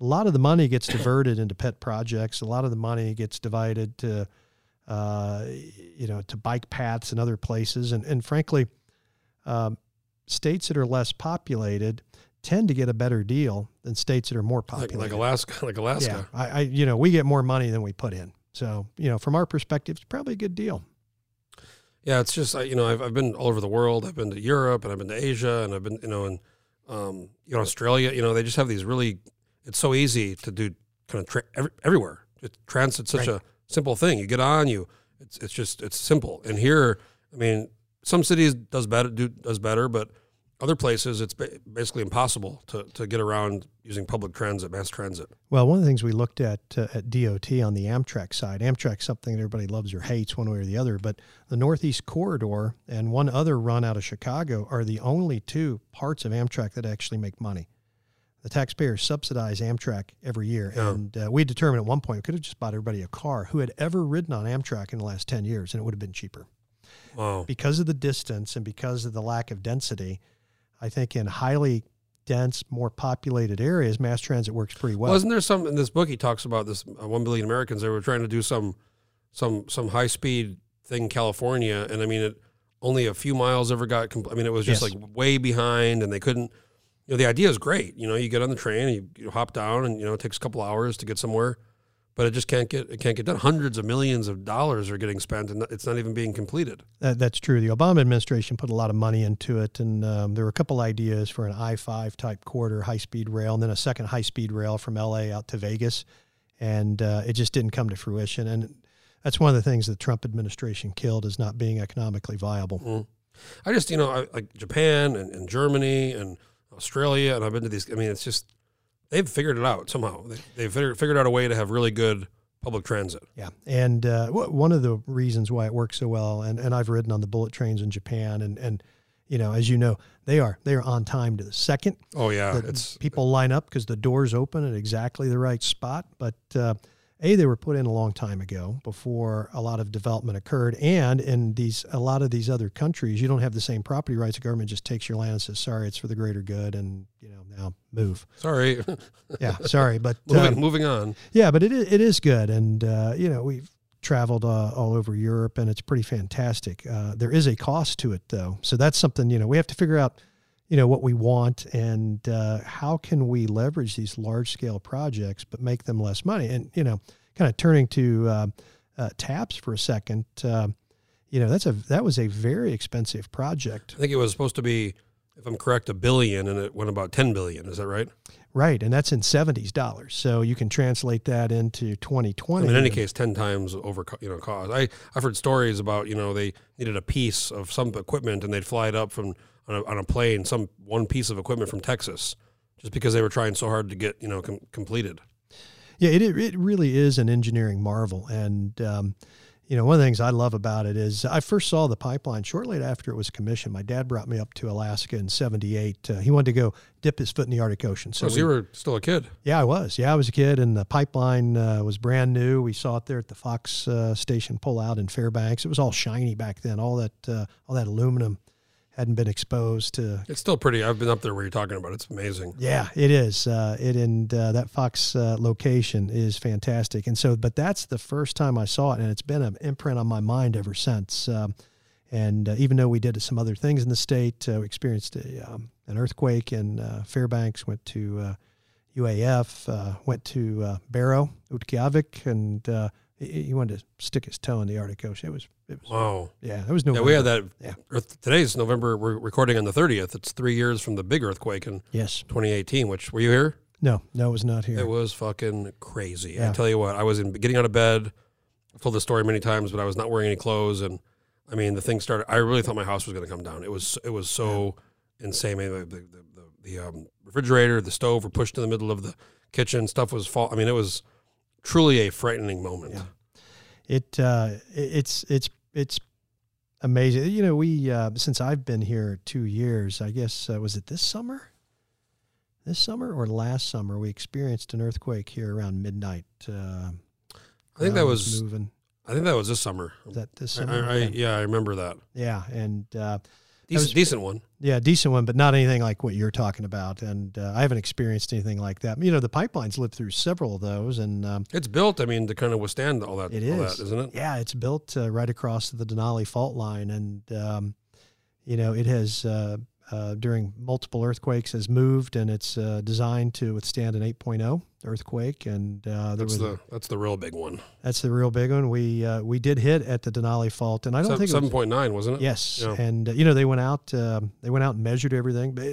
a lot of the money gets diverted into pet projects. A lot of the money gets divided to, uh, you know, to bike paths and other places. And, and frankly, um, states that are less populated tend to get a better deal than states that are more like, like Alaska, like Alaska. Yeah, I, I, you know, we get more money than we put in. So, you know, from our perspective, it's probably a good deal. Yeah, it's just you know I've I've been all over the world. I've been to Europe and I've been to Asia and I've been you know in um, you know Australia. You know they just have these really. It's so easy to do kind of tra- every, everywhere. It, transit's such Right. a simple thing. You get on, you it's it's just it's simple. And here, I mean, some cities does better do does better, but other places it's basically impossible to to get around using public transit, mass transit. Well, one of the things we looked at uh, at DOT on the Amtrak side, Amtrak's something that everybody loves or hates one way or the other, but the Northeast Corridor and one other run out of Chicago are the only two parts of Amtrak that actually make money. The taxpayers subsidize Amtrak every year. Yeah. And uh, we determined at one point we could have just bought everybody a car who had ever ridden on Amtrak in the last 10 years, and it would have been cheaper. Wow. because of the distance and because of the lack of density, I think in highly dense, more populated areas, mass transit works pretty well. Wasn't there some in this book? He talks about this uh, one billion Americans. They were trying to do some some some high speed thing in California, and I mean, it only a few miles ever got. Compl- I mean, it was just Yes. like way behind, and they couldn't. You know, the idea is great. You know, you get on the train and you, you hop down, and you know, it takes a couple hours to get somewhere, but it just can't get it can't get done. Hundreds of millions of dollars are getting spent, and it's not even being completed. That, that's true. The Obama administration put a lot of money into it, and um, there were a couple ideas for an I 5 type corridor high speed rail, and then a second high speed rail from LA out to Vegas. And uh, it just didn't come to fruition. And that's one of the things the Trump administration killed is not being economically viable. I just, you know, I, like Japan and, and Germany and Australia, and I've been to these. I mean, it's just they've figured it out somehow. They, they've figured, figured out a way to have really good public transit. Yeah, and uh, w- one of the reasons why it works so well, and, and I've ridden on the bullet trains in Japan, and and you know, as you know, they are they are on time to the second. Oh yeah, that it's people line up because the doors open at exactly the right spot. But uh, a they were put in a long time ago before a lot of development occurred, and in these a lot of these other countries, you don't have the same property rights. The government just takes your land and says, "Sorry, it's for the greater good," and you know now move. sorry. Yeah, sorry, but moving, um, moving on. yeah, but it is, it is good, and uh, you know we've traveled uh, all over Europe, and it's pretty fantastic. Uh, there is a cost to it, though, so that's something you know we have to figure out, you know, what we want and uh, how can we leverage these large scale projects, but make them less money. And you know, kind of turning to uh, uh, TAPS for a second, uh, you know, that's a that was a very expensive project. I think it was supposed to be. if I'm correct, a billion, and it went about ten billion. Is that right? Right, and that's in seventies dollars. So you can translate that into 2020 I mean, in any case, ten times over you know cost. I I've heard stories about you know they needed a piece of some equipment and they'd fly it up from on a, on a plane, some one piece of equipment from Texas, just because they were trying so hard to get you know com- completed. Yeah, it it really is an engineering marvel, and um, you know one of the things I love about it is I first saw the pipeline shortly after it was commissioned. My dad brought me up to Alaska in '78. Uh, he wanted to go dip his foot in the Arctic Ocean, so So we- you were still a kid. Yeah, I was. Yeah, I was a kid, and the pipeline uh, was brand new. We saw it there at the Fox uh, station pull out in Fairbanks. It was all shiny back then. All that uh, all that aluminum hadn't been exposed to. It's still pretty. I've been up there where you're talking about. It's amazing. Yeah, it is. Uh, it and uh, that Fox uh, location is fantastic. And so, but that's the first time I saw it, and it's been an imprint on my mind ever since. Um, and uh, even though we did some other things in the state, uh, we experienced a, um, an earthquake in uh, Fairbanks, went to uh, UAF, uh, went to uh, Barrow, Utqiagvik, and uh, he, he wanted to stick his toe in the Arctic Ocean. It was, it was, Wow. yeah, it was no. Yeah, we had that. Yeah. Earth, today's November. We're recording on the 30th. It's three years from the big earthquake in Yes. 2018. Which were you here? No, no, it was not here. It was fucking crazy. I tell you what, I was in getting out of bed. I've told this story many times, but I was not wearing any clothes, and I mean the thing started. I really thought my house was going to come down. It was it was so insane. I mean, the the, the, the, the um, refrigerator, the stove were pushed in the middle of the kitchen. Stuff was fall. I mean, it was truly a frightening moment. Yeah. it uh, it's it's it's amazing. You know, we uh, since I've been here two years, I guess uh, was it this summer? This summer or last summer, we experienced an earthquake here around midnight. Uh, I think that was. moving. I think that was this summer. Was that this summer? I, I, yeah. yeah, I remember that. yeah, and uh, Decent, was- decent one. Yeah, decent one, but not anything like what you're talking about. And uh, I haven't experienced anything like that. You know, the pipelines lived through several of those, and um, It's built. I mean, to kind of withstand all that. It all is. that, isn't it? Yeah, it's built uh, right across the Denali fault line, and um, you know it has uh, uh, during multiple earthquakes has moved, and it's uh, designed to withstand an 8.0 earthquake, and uh, there That's was the that's the real big one. that's the real big one. We uh, we did hit at the Denali fault, and I don't Seven, think seven was, point nine, wasn't it? yes, Yeah. and uh, you know they went out um, they went out and measured everything, but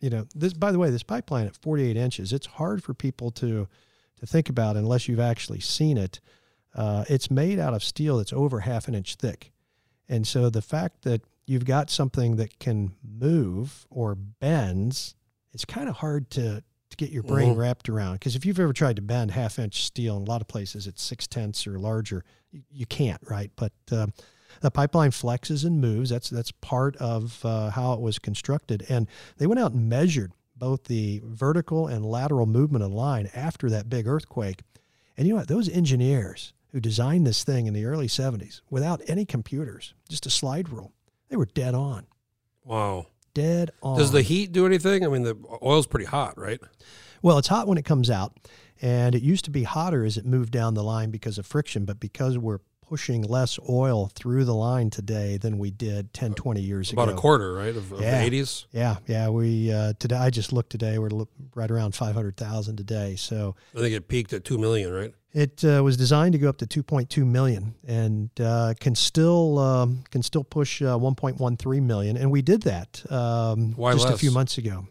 you know this by the way this pipeline at 48 inches, it's hard for people to to think about unless you've actually seen it. Uh, it's made out of steel that's over half an inch thick. And so the fact that you've got something that can move or bends, it's kind of hard to, to get your brain Mhm. wrapped around. Because if you've ever tried to bend half inch steel in a lot of places, it's six tenths or larger, you, you can't, right? But uh, the pipeline flexes and moves. That's that's part of uh, how it was constructed. And they went out and measured both the vertical and lateral movement of the line after that big earthquake. And you know what? Those engineers who designed this thing in the early 70s without any computers, just a slide rule, they were dead on. Wow. Dead on. Does the heat do anything? I mean, the oil's pretty hot, right? Well, it's hot when it comes out, and it used to be hotter as it moved down the line because of friction, but because we're pushing less oil through the line today than we did 10, 20 years About ago. About a quarter, right, of, of Yeah. the eighties. Yeah, yeah. We uh, today I just looked today. We're right around five hundred thousand today. So I think it peaked at two million, right? it uh, was designed to go up to two point two million, and uh, can still um, can still push uh, one point one three million. And we did that um, just a few months ago.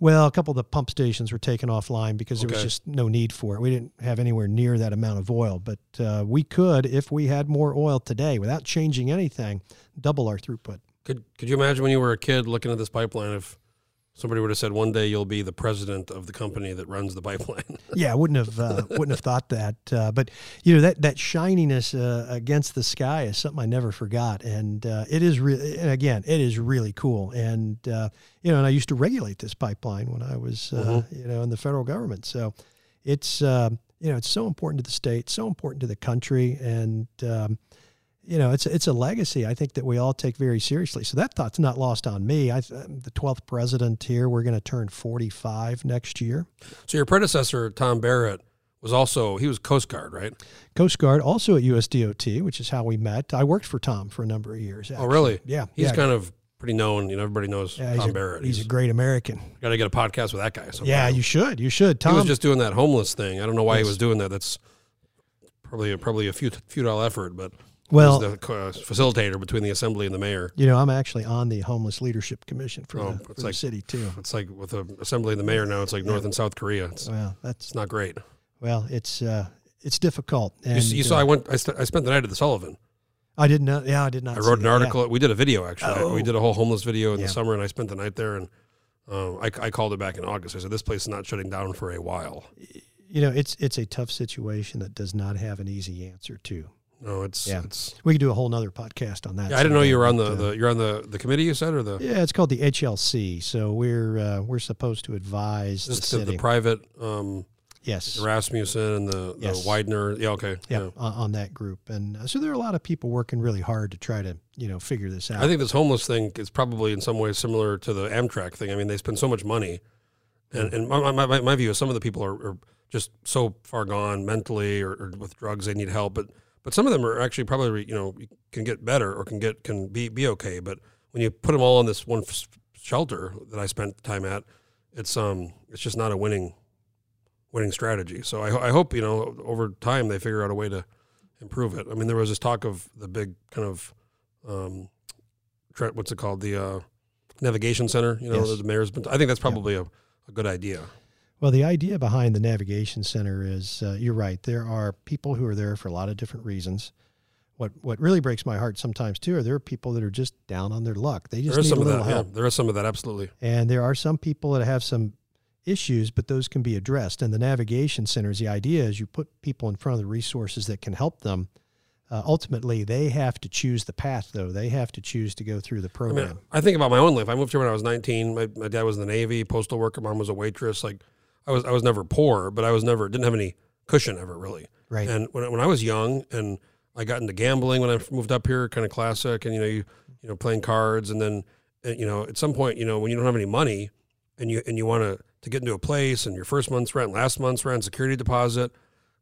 Well, a couple of the pump stations were taken offline because there was just no need for it. We didn't have anywhere near that amount of oil, but uh, we could, if we had more oil today, without changing anything, double our throughput. Could Could you imagine when you were a kid looking at this pipeline if somebody would have said one day you'll be the president of the company that runs the pipeline? yeah, I wouldn't have uh, wouldn't have thought that. Uh, but you know that that shininess uh, against the sky is something I never forgot, and uh, it is really. And again, it is really cool. And uh, you know, and I used to regulate this pipeline when I was uh, you know in the federal government. So it's uh, you know it's so important to the state, so important to the country, and um, you know it's it's a legacy I think that we all take very seriously. So that thought's not lost on me. I, I'm um, the twelfth president here. We're going to turn 45 next year. so your predecessor, Tom Barrett, was also he was Coast Guard, right? Coast Guard, also at USDOT, which is how we met. I worked for Tom for a number of years. Oh, really? Yeah, He's yeah. kind of pretty known. You know, everybody knows yeah, he's Tom a, Barrett. He's, a great American. got to get a podcast with that guy. Sometime. Yeah, you should. You should. he Tom. was just doing that homeless thing. I don't know why he was doing that. That's probably a, probably a fut- futile effort, but Well, the uh, facilitator between the assembly and the mayor. you know, I'm actually on the homeless leadership commission for, Oh, the, for the city too. It's like with the assembly and the mayor now. It's like North and South Korea. It's, Well, that's it's not great. well, it's uh, it's difficult. And You, you saw uh, I went. I, st- I spent the night at the Sullivan. I did not. Yeah, I did not. I wrote an that, yeah. article. We did a video actually. Oh. We did a whole homeless video in Yeah. the summer, and I spent the night there. And um, I, I called it back in August. I said this place is not shutting down for a while. You know, it's it's a tough situation that does not have an easy answer to. No, it's Yeah. it's. We could do a whole nother podcast on that. Yeah, I didn't know you were on the, but, uh, the you're on the the committee. You said or the Yeah, it's called the HLC. So we're uh, we're supposed to advise the the, the private um, yes. Rasmussen and the, Yes. the Weidner. Yeah, okay. Yeah, on, on that group, and uh, so there are a lot of people working really hard to try to you know figure this out. I think this homeless thing is probably in some ways similar to the Amtrak thing. I mean, they spend so much money, and and my my, my, my view is some of the people are, are just so far gone mentally or, or with drugs they need help, but but some of them are actually probably you know can get better or can get can be be okay. But when you put them all in this one f- shelter that I spent time at, it's um it's just not a winning winning strategy. So I, I hope you know over time they figure out a way to improve it. I mean, there was this talk of the big kind of um, what's it called the uh, navigation center. You know, Yes. the mayor's been. I think that's probably a, a good idea. Well, the idea behind the navigation center is uh, you're right. There are people who are there for a lot of different reasons. What what really breaks my heart sometimes too are there are people that are just down on their luck. They just There need some a of little that. Yeah, help. there is some of that. Absolutely. And there are some people that have some issues, but those can be addressed. And the navigation centers, the idea is you put people in front of the resources that can help them. Uh, ultimately, they have to choose the path, though. They have to choose to go through the I program. mean, I think about my own life. I moved here when I was 19. My, my dad was in the Navy, postal worker. Mom was a waitress. Like, I was I was never poor, but I was never didn't have any cushion ever really. right. And when, when I was young and I got into gambling when I moved up here, kind of classic, and you know, you you know, playing cards, and then uh, you know, at some point, you know, when you don't have any money, and you and you want to to get into a place, and your first month's rent, last month's rent, security deposit,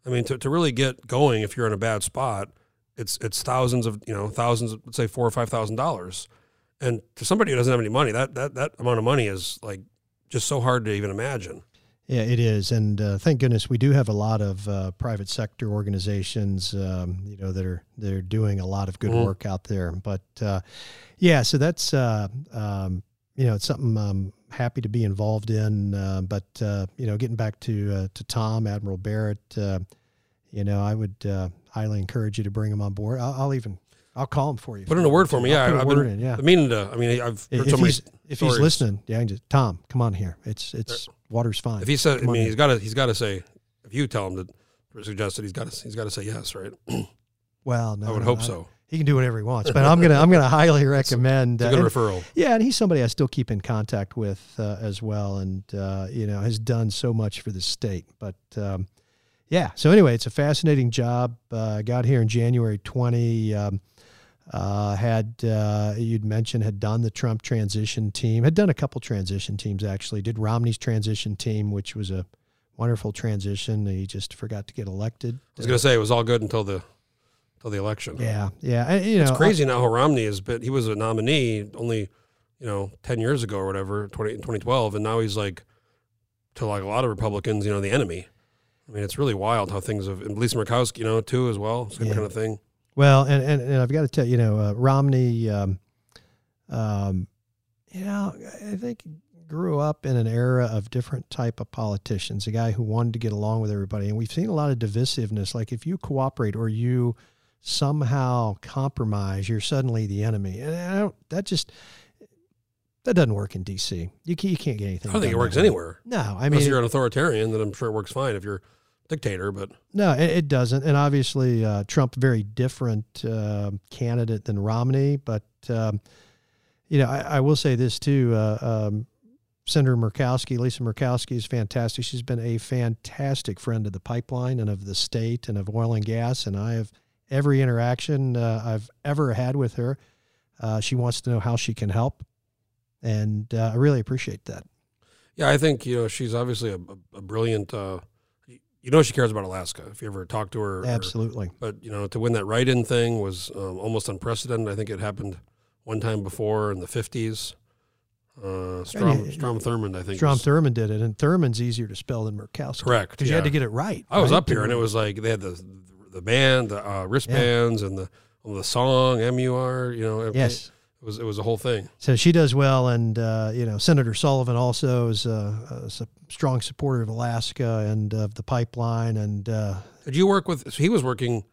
I mean, to, to really get going, if you're in a bad spot, it's it's thousands of you know thousands, let's say four or five thousand dollars, and to somebody who doesn't have any money, that that that amount of money is like just so hard to even imagine. Yeah, it is, and uh, thank goodness we do have a lot of uh, private sector organizations, um, you know, that are that are doing a lot of good Mhm. work out there. But uh, yeah, so that's uh, um, you know, it's something I'm happy to be involved in. Uh, but uh, you know, getting back to uh, to Tom Admiral Barrett, uh, you know, I would uh, highly encourage you to bring him on board. I'll, I'll even I'll call him for you. Put in a word for me. I'll Yeah, a I've word been, in. Yeah, I mean. I mean, I've heard if so many he's if he's listening, yeah, just Tom, come on here. It's it's water's fine. If he said, I Come on mean, he's got to, he's got to say, if you tell him to suggest it, he's got to, he's got to say yes, right? well, no, I would no, hope so. He can do whatever he wants, but I'm gonna I'm gonna highly recommend. It's a uh, good and- referral. yeah, and he's somebody I still keep in contact with uh, as well, and uh, you know has done so much for the state. But um, yeah, so anyway, it's a fascinating job. Uh, got here in January 20. Um, uh, had uh, you'd mentioned had done the Trump transition team, had done a couple transition teams actually. Did Romney's transition team, which was a wonderful transition. He just forgot to get elected. I was gonna say it was all good until the, until the election. Yeah, yeah, and, you know, It's crazy now how Romney is, but he was a nominee only, you know, ten years ago or whatever, 20, 2012, and now he's like, to like a lot of Republicans, you know, the enemy. I mean, it's really wild how things have, and Lisa Murkowski, you know, too, as well, same Yeah. kind of thing. Well, and, and, and I've got to tell you, you know, uh, Romney, um, um, you know, I think grew up in an era of different type of politicians. A guy who wanted to get along with everybody, and we've seen a lot of divisiveness. Like if you cooperate or you somehow compromise, you're suddenly the enemy, and I don't, that just that doesn't work in D.C. You can't, you can't get anything. I don't think it works anywhere. No, I Unless mean, you're an authoritarian, then I'm sure it works fine if you're dictator, but No, it, it doesn't. And obviously, uh, Trump very different uh, candidate than Romney. But um, you know, I, I will say this too. Uh, um, Senator Murkowski, Lisa Murkowski, is fantastic. She's been a fantastic friend of the pipeline and of the state and of oil and gas. And I have every interaction uh, I've ever had with her. Uh, she wants to know how she can help, and uh, I really appreciate that. Yeah, I think you know she's obviously a, a, a brilliant. You know she cares about Alaska. If you ever talk to her, or- Absolutely. but you know to win that write-in thing was um, almost unprecedented. I think it happened one time before in the fifties. Uh, Strom, yeah, Strom Thurmond, I think. Strom was- Thurmond did it, and Thurmond's easier to spell than Murkowski. Correct, Because you had to get it right. I was right? up here and it was like they had the the band, the uh, wristbands, and the the song M U R. You know, Yes. It was it was a whole thing. So she does well, and uh, you know Senator Sullivan also is a, a strong supporter of Alaska and of the pipeline. And uh, Did you work with? So he was working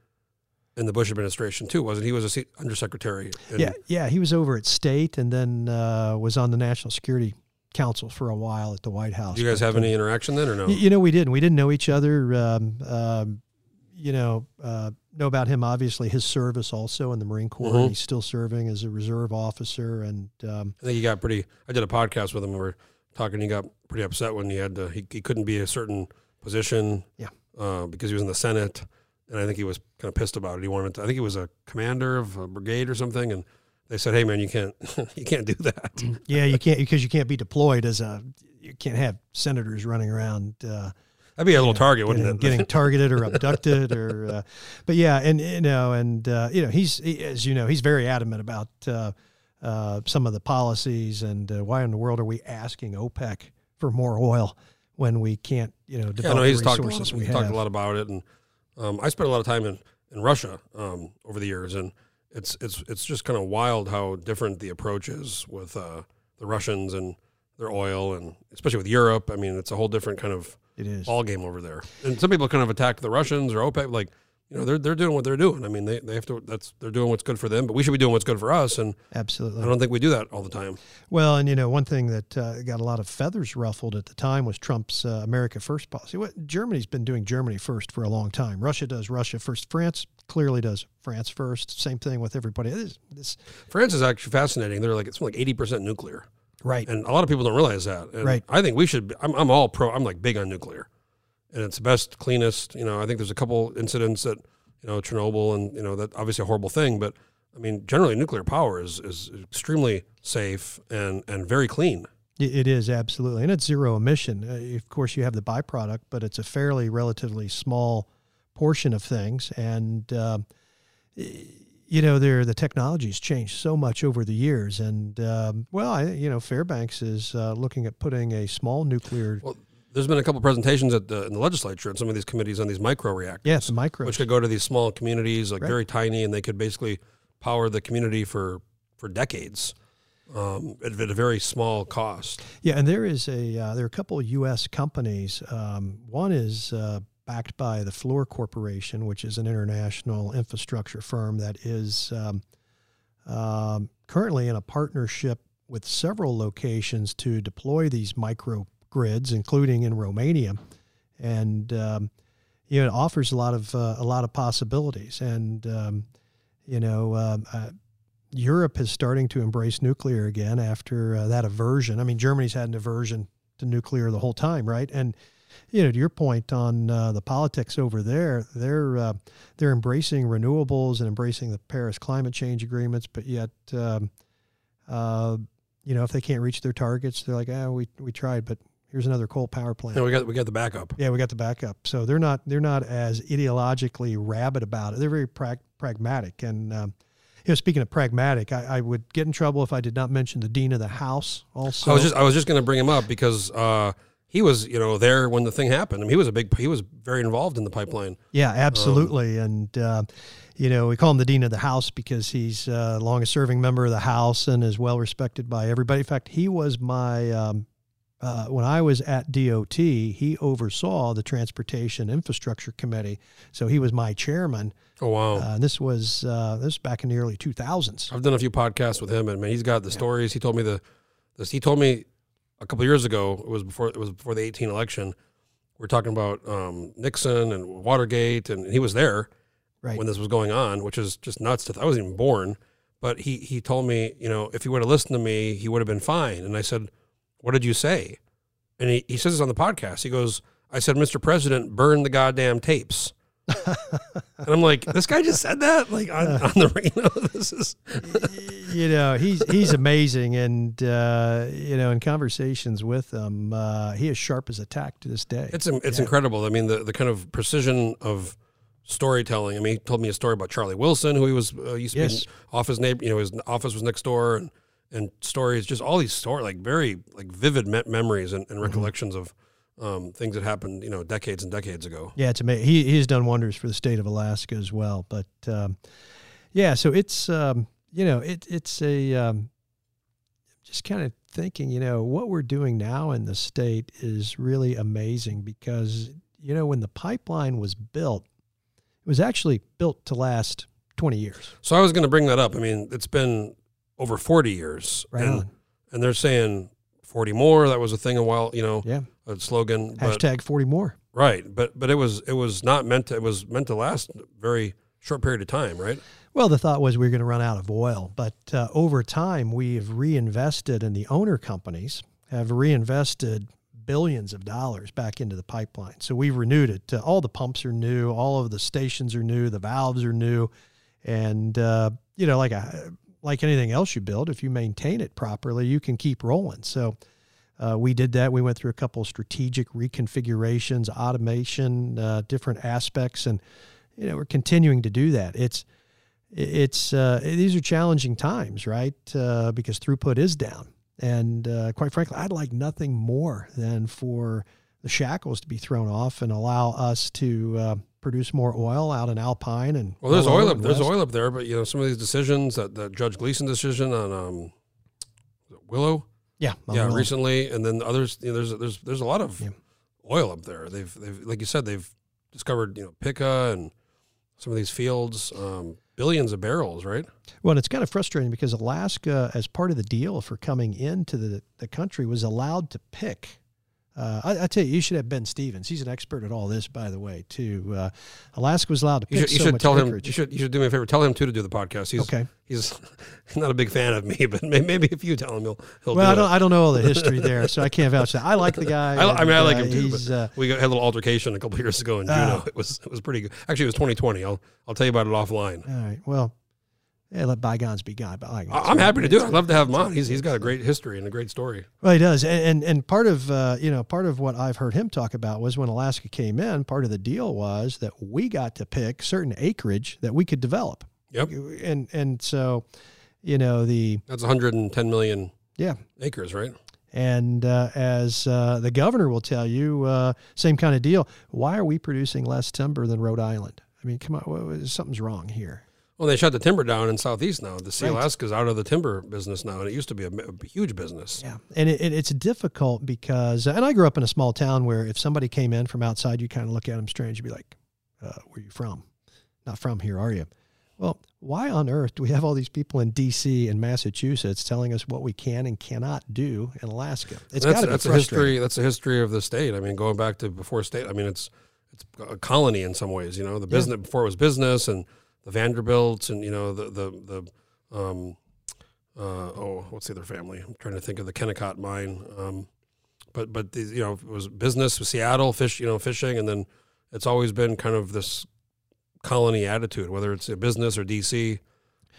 in the Bush administration too, wasn't he? He was a se- undersecretary. in- yeah, yeah, he was over at State, and then uh, was on the National Security Council for a while at the White House. Do you guys have uh, any interaction then, or no? y- You know, we didn't. We didn't know each other. Um, um, you know, uh, know about him obviously his service also in the Marine Corps. Mhm. He's still serving as a reserve officer, and um, I think he got pretty. I did a podcast with him. We were talking. He got pretty upset when he had to. He, he couldn't be a certain position. Yeah. Uh, because he was in the Senate, and I think he was kind of pissed about it. He wanted. To, I think he was a commander of a brigade or something, and they said, "Hey, man, you can't. you can't do that." yeah, you can't because you can't be deployed as a. You can't have senators running around. Uh, That'd be a little target, wouldn't getting, it? getting targeted or abducted or uh, but yeah and you know and uh, you know he's he, as you know he's very adamant about uh, uh, some of the policies and uh, why in the world are we asking OPEC for more oil when we can't you know yeah, develop no, he's the talked resources we talked a lot about it, and um, I spent a lot of time in in Russia um, over the years, and it's it's it's just kind of wild how different the approach is with uh, the Russians and their oil, and especially with Europe. I mean, it's a whole different kind of it is ball game over there. And some people kind of attack the Russians or OPEC, like you know they're they're doing what they're doing. I mean, they, they have to. That's they're doing what's good for them, but we should be doing what's good for us. And absolutely I don't think we do that all the time. Well, and you know, one thing that uh, got a lot of feathers ruffled at the time was Trump's uh, America First policy. What Germany's been doing Germany first for a long time. Russia does Russia first. France clearly does France first. Same thing with everybody. This, this France is actually fascinating. They're like it's like eighty percent nuclear. Right. And a lot of people don't realize that. And Right. I think we should. Be, I'm, I'm all pro. I'm like big on nuclear, and it's the best, cleanest. You know, I think there's a couple incidents that you know Chernobyl, and you know that obviously a horrible thing. But I mean, generally, nuclear power is is extremely safe and and very clean. It is absolutely, and it's zero emission. Uh, of course, you have the byproduct, but it's a fairly relatively small portion of things. And um, y- you know, there the technology's changed so much over the years. And um, well, I you know, Fairbanks is uh, looking at putting a small nuclear. Well, there's been a couple presentations at the in the legislature and some of these committees on these micro reactors. Yes, micro. which could go to these small communities, like Right. very tiny, and they could basically power the community for for decades um, at, at a very small cost. Yeah, and there is a uh, there are a couple of U.S. companies. Um, one is uh, backed by the Fluor Corporation, which is an international infrastructure firm that is um, um, currently in a partnership with several locations to deploy these microgrids, including in Romania, and um, you know it offers a lot of uh, a lot of possibilities. And um, you know, um, uh, Europe is starting to embrace nuclear again after uh, that aversion. I mean, Germany's had an aversion to nuclear the whole time, right? And you know, to your point on uh, the politics over there, they're uh, they're embracing renewables and embracing the Paris climate change agreements, but yet, um, uh, you know, if they can't reach their targets, they're like, ah, we we tried, but here's another coal power plant. We got we got the backup. Yeah, we got the backup. So they're not they're not as ideologically rabid about it. They're very prag- pragmatic. And um, you know, speaking of pragmatic, I, I would get in trouble if I did not mention the dean of the house. Also, I was just I was just going to bring him up because uh, he was you know there when the thing happened. I mean, he was a big he was very involved in the pipeline. yeah, absolutely. and uh, you know, we call him the dean of the house because he's uh, longest serving member of the house and is well respected by everybody. In fact, he was my um, uh, when I was at DOT, he oversaw the Transportation Infrastructure Committee, so he was my chairman. Oh wow! Uh, this was uh, this was back in the early 2000s. I've done a few podcasts with him, and man, he's got the stories. He told me the this. He told me a couple years ago. It was before it was before the eighteen election. We are talking about um, Nixon and Watergate, and he was there Right. when this was going on, which is just nuts. To th- I wasn't even born, but he he told me, you know, if he would have listened to me, he would have been fine. And I said, "What did you say?" And he, he says this on the podcast. He goes, "I said, Mr. President, burn the goddamn tapes." And I'm like, this guy just said that, like on, on the radio. this is you know, he's he's amazing, and uh, you know, in conversations with him, uh, he is sharp as a tack to this day. It's it's incredible. I mean, the the kind of precision of storytelling. I mean, he told me a story about Charlie Wilson, who he was uh, used to Yes. be in office neighbor. You know, his office was next door, and and stories, just all these stories, like very like vivid me- memories and, Mm-hmm. and recollections of um, things that happened, you know, decades and decades ago. Yeah, it's amazing. He he's done wonders for the state of Alaska as well. But um, Yeah, so it's um, you know it it's a um, just kind of thinking you know what we're doing now in the state is really amazing because you know when the pipeline was built, it was actually built to last twenty years. So I was going to bring that up. I mean, it's been over 40 years. Right and, and they're saying 40 more. That was a thing a while, you know, Yeah. A slogan. But, Hashtag forty more. right. But, but it was, it was not meant to, it was meant to last a very short period of time, right? Well, the thought was we were going to run out of oil, but uh, over time we've reinvested, and the owner companies have reinvested billions of dollars back into the pipeline. So we've renewed it. Uh, all the pumps are new, all of the stations are new, the valves are new, and uh, you know, like a like anything else you build, if you maintain it properly, you can keep rolling. So. Uh, we did that. We went through a couple of strategic reconfigurations, automation, uh, different aspects, and you know we're continuing to do that. It's it's uh, these are challenging times, right? Uh, because throughput is down, and uh, quite frankly, I'd like nothing more than for the shackles to be thrown off and allow us to uh, produce more oil out in Alpine and Well, there's oil up, there's oil up there, but you know, some of these decisions that, that Judge Gleason decision on, um, Willow, Yeah, yeah, recently, and then others. You know, there's there's there's a lot of Yeah. oil up there. They've they've like you said, they've discovered you know Pikka and some of these fields, um, billions of barrels, right? Well, and it's kind of frustrating because Alaska, as part of the deal for coming into the, the country, was allowed to pick. Uh, I, I tell you, you should have Ben Stevens. He's an expert at all this, by the way. Too, uh, Alaska was allowed to You pick should, you so should much tell him. You should you should do me a favor. Tell him too to do the podcast. He's Okay. he's not a big fan of me, but maybe if you tell him, he'll he'll Well, I do don't. it. I don't know all the history there, so I can't vouch that. I like the guy. I, I mean, I like uh, him too. But uh, we got, had a little altercation a couple years ago in Juneau. Oh. It was it was pretty good. Actually, it was 2020. I'll I'll tell you about it offline. all right. Well, yeah, let bygones be gone. Bygones. I'm happy to do it. I'd love to have him on. He's he's got a great history and a great story. Well, he does, and and, and part of uh, you know part of what I've heard him talk about was when Alaska came in. Part of the deal was that we got to pick certain acreage that we could develop. Yep. And and so, you know the That's 110 million yeah, acres, right? and uh, as uh, the governor will tell you, uh, same kind of deal. Why are we producing less timber than Rhode Island? I mean, come on, something's wrong here. Well, they shut the timber down in southeast now. The Sea Right. Alaska's out of the timber business now, and it used to be a, a huge business. Yeah, and it, it, it's difficult because, and I grew up in a small town where if somebody came in from outside, you kind of look at them strange. You'd be like, uh, "Where you from? Not from here, are you?" Well, why on earth do we have all these people in D.C. and Massachusetts telling us what we can and cannot do in Alaska? It's got to be that's a history. That's a history of the state. I mean, going back to before state. I mean, it's it's a colony in some ways. You know, the business before it was business, and the Vanderbilts, and you know the the the um, uh, oh, what's the other family? I'm trying to think of the Kennecott mine. Um, but but the, you know, it was business, with Seattle fish, you know, fishing, and then it's always been kind of this colony attitude, whether it's a business or DC.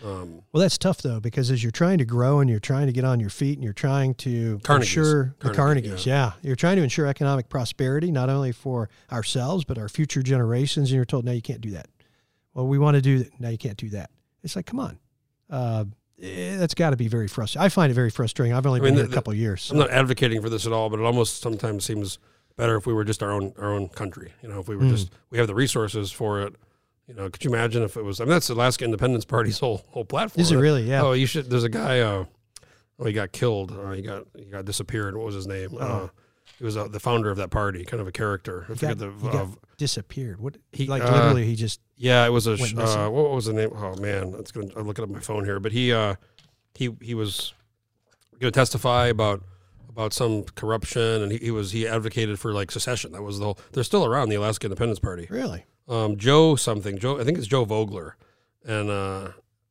Um, Well, that's tough though, because as you're trying to grow and you're trying to get on your feet and you're trying to Carnegie's. ensure the Carnegie, Carnegies, yeah. you're trying to ensure economic prosperity not only for ourselves but our future generations. And you're told, no, you can't do that. Well, we want to do that. No, you can't do that. It's like, come on, uh, eh, that's got to be very frustrating. I find it very frustrating. I've only I been mean, here the- a couple of years. I'm not advocating for this at all, but it almost sometimes seems better if we were just our own our own country. You know, if we were Mm. just we have the resources for it. You know, could you imagine if it was? I mean, that's the Alaska Independence Party's whole whole platform. Is it really? Yeah. Oh, you should. There's a guy. Uh, oh, he got killed. Uh, he got he got disappeared. What was his name? Uh, Oh. He was uh, the founder of that party, kind of a character. I He forget got, the. uh, disappeared. What? he- like uh, literally, he just yeah, it was a. went sh- missing. Uh, what was the name? Oh man, that's gonna. I'm looking up my phone here, but he uh, he he was going to testify about about some corruption, and he, he was he advocated for like secession. That was the whole. They're still around the Alaska Independence Party. really. Um, Joe something. Joe, I think it's Joe Vogler, and uh,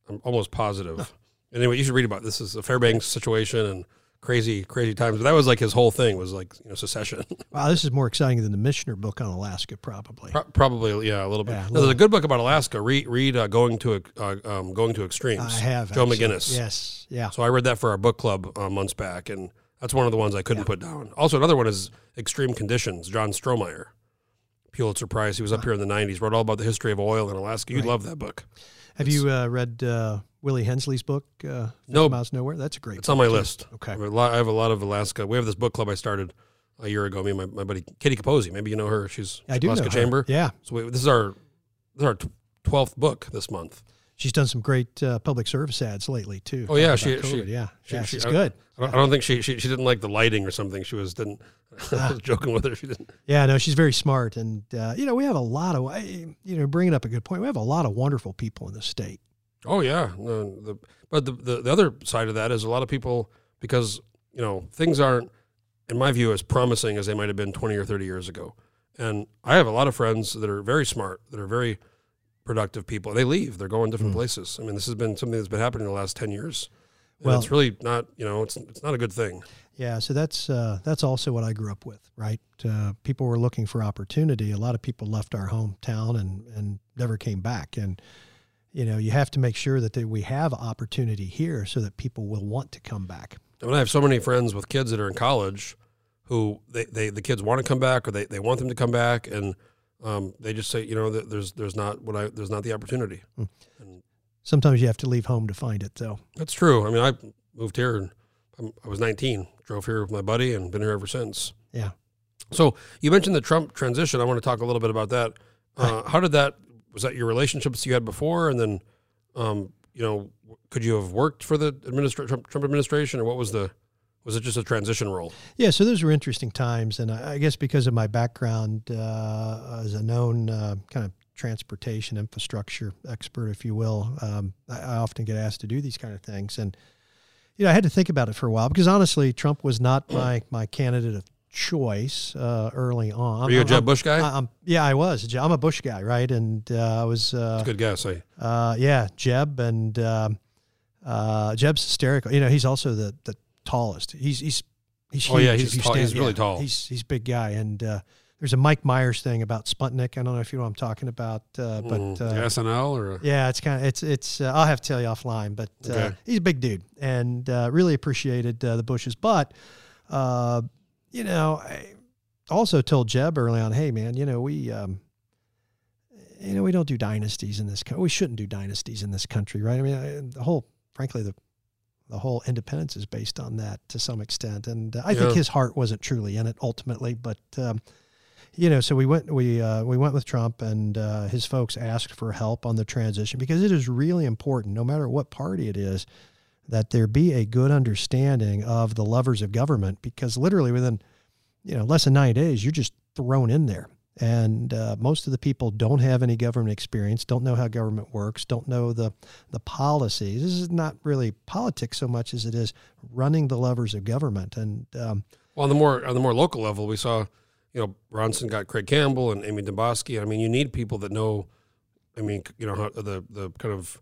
I'm almost positive. Anyway, you should read about this. This is a Fairbanks situation and crazy crazy times. But that was like his whole thing was like you know secession. Wow, this is more exciting than the Michener book on Alaska, probably. Pro- Probably, yeah, a little bit. Yeah, a little. there's a good book about Alaska. Read, read uh, going to uh, um, going to extremes. I have Joe actually. McGinniss. Yes, yeah. So I read that for our book club uh, months back, and that's one of the ones I couldn't Yeah. put down. Also, another one is Extreme Conditions. John Strohmeyer, Pulitzer Prize. He was up here in the '90s. Wrote all about the history of oil in Alaska. You'd Right. love that book. Have you uh, read uh, Willie Hensley's book, uh, Nope. Miles Nowhere? That's a great. It's on my too. list. Okay. I have, a lot, I have a lot of Alaska. We have this book club I started a year ago. Me and my, my buddy Kati Capozzi. Maybe you know her. She's I do Alaska know her. Chamber. Yeah. So we, this is our this is our twelfth book this month. she's done some great uh, public service ads lately too. Oh, yeah, she- she- yeah, she- yeah, she- she's good. I don't, I don't think she, she she didn't like the lighting or something. She was didn't. I was joking with her. She didn't. Yeah, no, she's very smart, and uh, you know we have a lot of you know bringing up a good point. We have a lot of wonderful people in the state. Oh yeah, no, the, but the, the the other side of that is a lot of people because you know things aren't, in my view, as promising as they might have been twenty or thirty years ago. And I have a lot of friends that are very smart, that are very productive people. They leave, they're going different places. I mean, this has been something that's been happening in the last ten years. And Well- it's really not, you know, it's it's not a good thing. Yeah, so that's uh, that's also what I grew up with, right? Uh, people were looking for opportunity. A lot of people left our hometown and and never came back. And you know, you have to make sure that they, we have opportunity here so that people will want to come back. I mean, I have so many friends with kids that are in college who they, they the kids want to come back or they, they want them to come back and um, they just say, you know, that there's there's not what I there's not the opportunity. And Sometimes you have to leave home to find it, though. that's true. I mean, I moved here and I'm, was 19, drove here with my buddy and been here ever since. Yeah. So you mentioned the Trump transition. I want to talk a little bit about that. Uh, how did that? Was that your relationships you had before, and then, um, you know, could you have worked for the administra- Trump, Trump administration, or what was the? Was it just a transition role? Yeah, so those were interesting times, and I, I guess because of my background uh, as a known uh, kind of transportation infrastructure expert, if you will, um, I, I often get asked to do these kind of things, and you know, I had to think about it for a while because honestly, Trump was not my my candidate of choice uh, early on. Were you a I'm- Jeb Bush guy? I, am yeah, I was. I'm a Bush guy, right? And uh, I was. Uh, Good guess. I, uh, yeah, Jeb and um, uh, Jeb's hysterical. You know, he's also the the tallest. He's he's he's Oh, yeah, he's tall- he's really yeah, tall. He's he's a big guy. And uh, there's a Mike Myers thing about Sputnik. I don't know if you know what I'm talking about, uh, but uh, SNL or yeah, it's kind of it's it's. Uh, I'll have to tell you offline, but uh, Okay. he's a big dude and uh, really appreciated uh, the Bushes. But uh, you know, I also told Jeb early on, hey man, you know we. Um, you know, we don't do dynasties in this. Co- we shouldn't do dynasties in this country, right? I mean, I, the whole, frankly, the the whole independence is based on that to some extent, and uh, I think his heart wasn't truly in it ultimately. But um, you know, so we went we uh, we went with Trump, and uh, his folks asked for help on the transition because it is really important, no matter what party it is, that there be a good understanding of the levers of government. Because literally within you know less than nine days, you're just thrown in there. And uh, most of the people don't have any government experience, don't know how government works, don't know the the policies. This is not really politics so much as it is running the levers of government. And um, well, on the more on the more local level, we saw, you know, Bronson got Craig Campbell and Amy Demboski. I mean, you need people that know. I mean, you know, the the kind of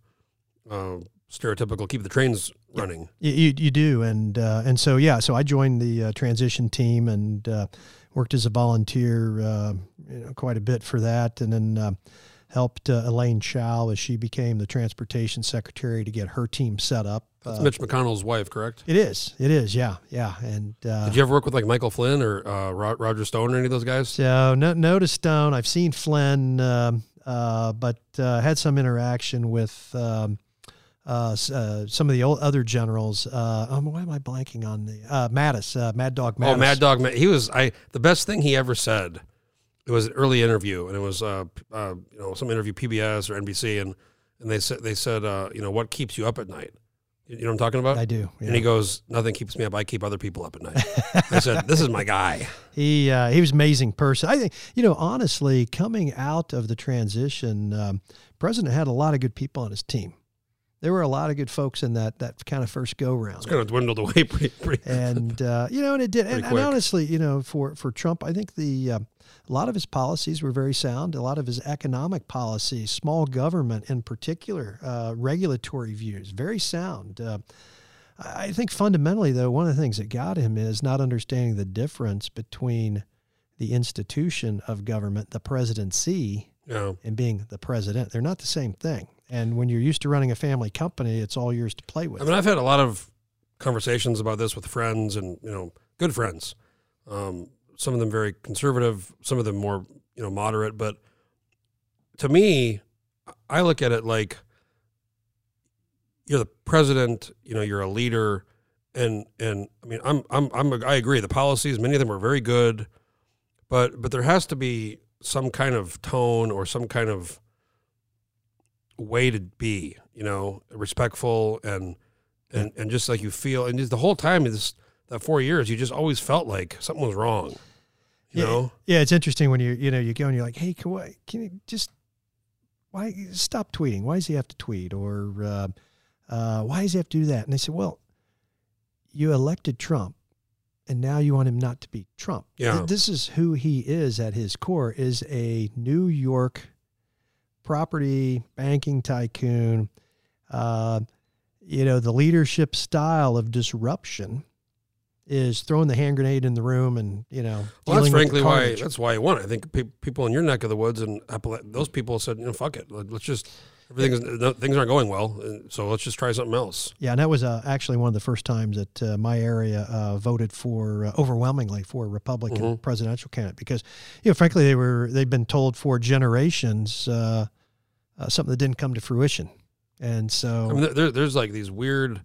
uh, stereotypical keep the trains running. You, you, you do, and uh, and so yeah, so I joined the uh, transition team and uh, worked as a volunteer, uh, you know, quite a bit for that, and then uh, helped uh, Elaine Chow as she became the transportation secretary to get her team set up. That's Uh, Mitch McConnell's wife, correct? it is, it is, yeah, yeah, and uh, Did you ever work with like Michael Flynn or uh, Roger Stone or any of those guys? So no, no to Stone. I've seen Flynn, um, uh, but uh, had some interaction with um, uh, uh, some of the old other generals. Uh, um, why am I blanking on the uh, Mattis, uh, Mad Dog Mattis? Oh, Mad Dog. He was I. The best thing he ever said. It was an early interview, and it was uh, uh you know some interview PBS or NBC, and and they said they said uh, you know what keeps you up at night. You know what I'm talking about? I do. And he goes, nothing keeps me up. I keep other people up at night. I said, this is my guy. He uh, he was an amazing person. I think you know honestly, coming out of the transition, um, president had a lot of good people on his team. There were a lot of good folks in that that kind of first go round. It's kind of dwindled away pretty, pretty. and uh, you know, and it did. And, and honestly, you know, for for Trump, I think the uh, a lot of his policies were very sound. A lot of his economic policies, small government in particular, uh, regulatory views, very sound. Uh, I I think fundamentally, though, one of the things that got him is not understanding the difference between the institution of government, the presidency, know, and being the president. They're not the same thing. And when you're used to running a family company, it's all yours to play with. I mean, I've had a lot of conversations about this with friends and you know, good friends. Um, some of them very conservative, some of them more you know moderate. But to me, I look at it like you're the president. You know, you're a leader, and and I mean, I'm I'm I'm a, I agree. The policies, many of them are very good, but but there has to be some kind of tone or some kind of way to be, you know, respectful and and and just like you feel, and just the whole time this that four years, you just always felt like something was wrong, you yeah, know. yeah, it's interesting when you you know you go and you're like, hey, can, why, can you just why stop tweeting? Why does he have to tweet? Or uh, uh, why does he have to do that? And they said, well, you elected Trump, and now you want him not to be Trump. Yeah. This is who he is at his core: is a New York property banking tycoon. Uh, you know, the leadership style of disruption is throwing the hand grenade in the room and you know Well, that's dealing with the frankly why that's why he won. I think pe- people in your neck of the woods and Appala- those people said, you know, fuck it, let's just everything no, things aren't going well, so let's just try something else. Yeah, and that was uh, actually one of the first times that uh, my area uh, voted for uh, overwhelmingly for a Republican Mhm. presidential candidate because, you know, frankly, they were they've been told for generations uh, uh, something that didn't come to fruition, and so I mean, there- there, there's like these weird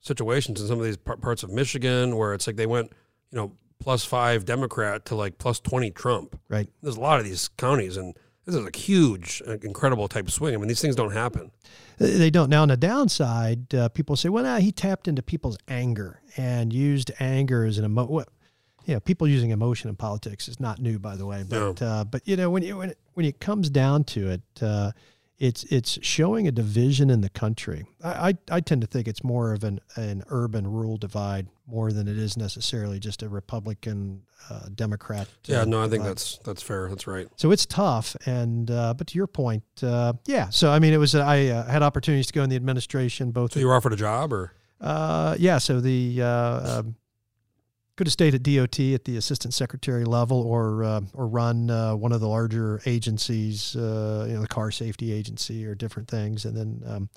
situations in some of these par- parts of Michigan where it's like they went, you know, plus five Democrat to like plus twenty Trump. right. There's a lot of these counties, and this is a huge, incredible type of swing. I mean, these things don't happen. They don't. Now, on the downside, uh, people say, well, nah, he tapped into people's anger and used anger as an emotion. You know, people using emotion in politics is not new, by the way. But uh, but you know, when you when it, when it comes down to it, uh, it's it's showing a division in the country. I, I I tend to think it's more of an an urban rural divide more than it is necessarily just a Republican uh, Democrat. Yeah, uh, no, I think divide. that's that's fair. That's right. So it's tough, and uh, but to your point, uh, yeah. So I mean, it was I uh, had opportunities to go in the administration, both. So you were offered a job, or Uh, yeah. So the uh, um, could have stayed at DOT at the assistant secretary level, or uh, or run uh, one of the larger agencies, uh, you know, the car safety agency, or different things. And then um,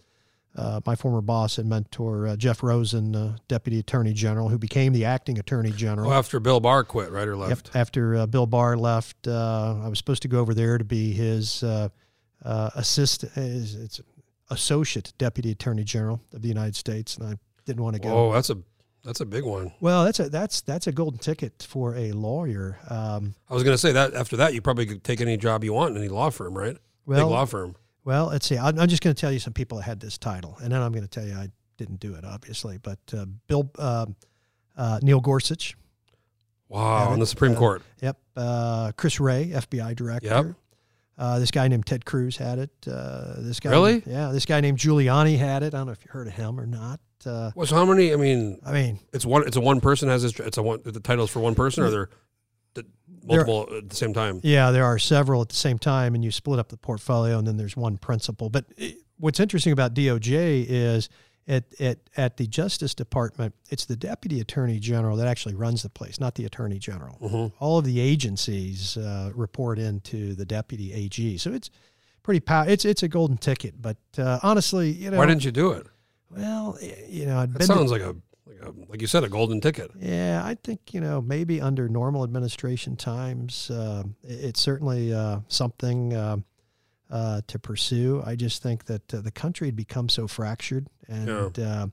uh, my former boss and mentor uh, Jeff Rosen, uh, deputy attorney general, who became the acting attorney general. well, after Bill Barr quit, right or Yep. left? After uh, Bill Barr left, uh, I was supposed to go over there to be his uh, uh, assistant, his, it's associate deputy attorney general of the United States, and I didn't want to go. Oh, that's a that's a big one. Well, that's a that's that's a golden ticket for a lawyer. Um, I was going to say that after that, you probably could take any job you want in any law firm, right? well, big law firm. well, let's see. I'm, I'm just going to tell you some people that had this title, and then I'm going to tell you I didn't do it, obviously. But uh, Bill um uh, Neil Gorsuch, Wow, on the Supreme uh, Court. Yep. Uh, Chris Wray, FBI director. Yep. Uh, this guy named Ted Cruz had it. Uh, this guy, Really? Yeah. This guy named Giuliani had it. I don't know if you heard of him or not. Uh, Well, so how many? I mean, I mean, it's one. It's a one person has this. It's a one. The titles for one person, or they're the multiple at the same time. yeah, there are several at the same time, and you split up the portfolio, and then there's one principal. But it, what's interesting about DOJ is at, at at the Justice Department, it's the Deputy Attorney General that actually runs the place, not the Attorney General. Mhm. All of the agencies uh, report into the Deputy AG, so it's pretty pow- It's it's a golden ticket. But uh, honestly, you know, Why didn't you do it? Well, you know, I'd That been to- sounds like a, like a like you said a golden ticket. yeah, I think you know maybe under normal administration times, uh, it- it's certainly uh, something uh, uh, to pursue. I just think that uh, the country had become so fractured, and uh,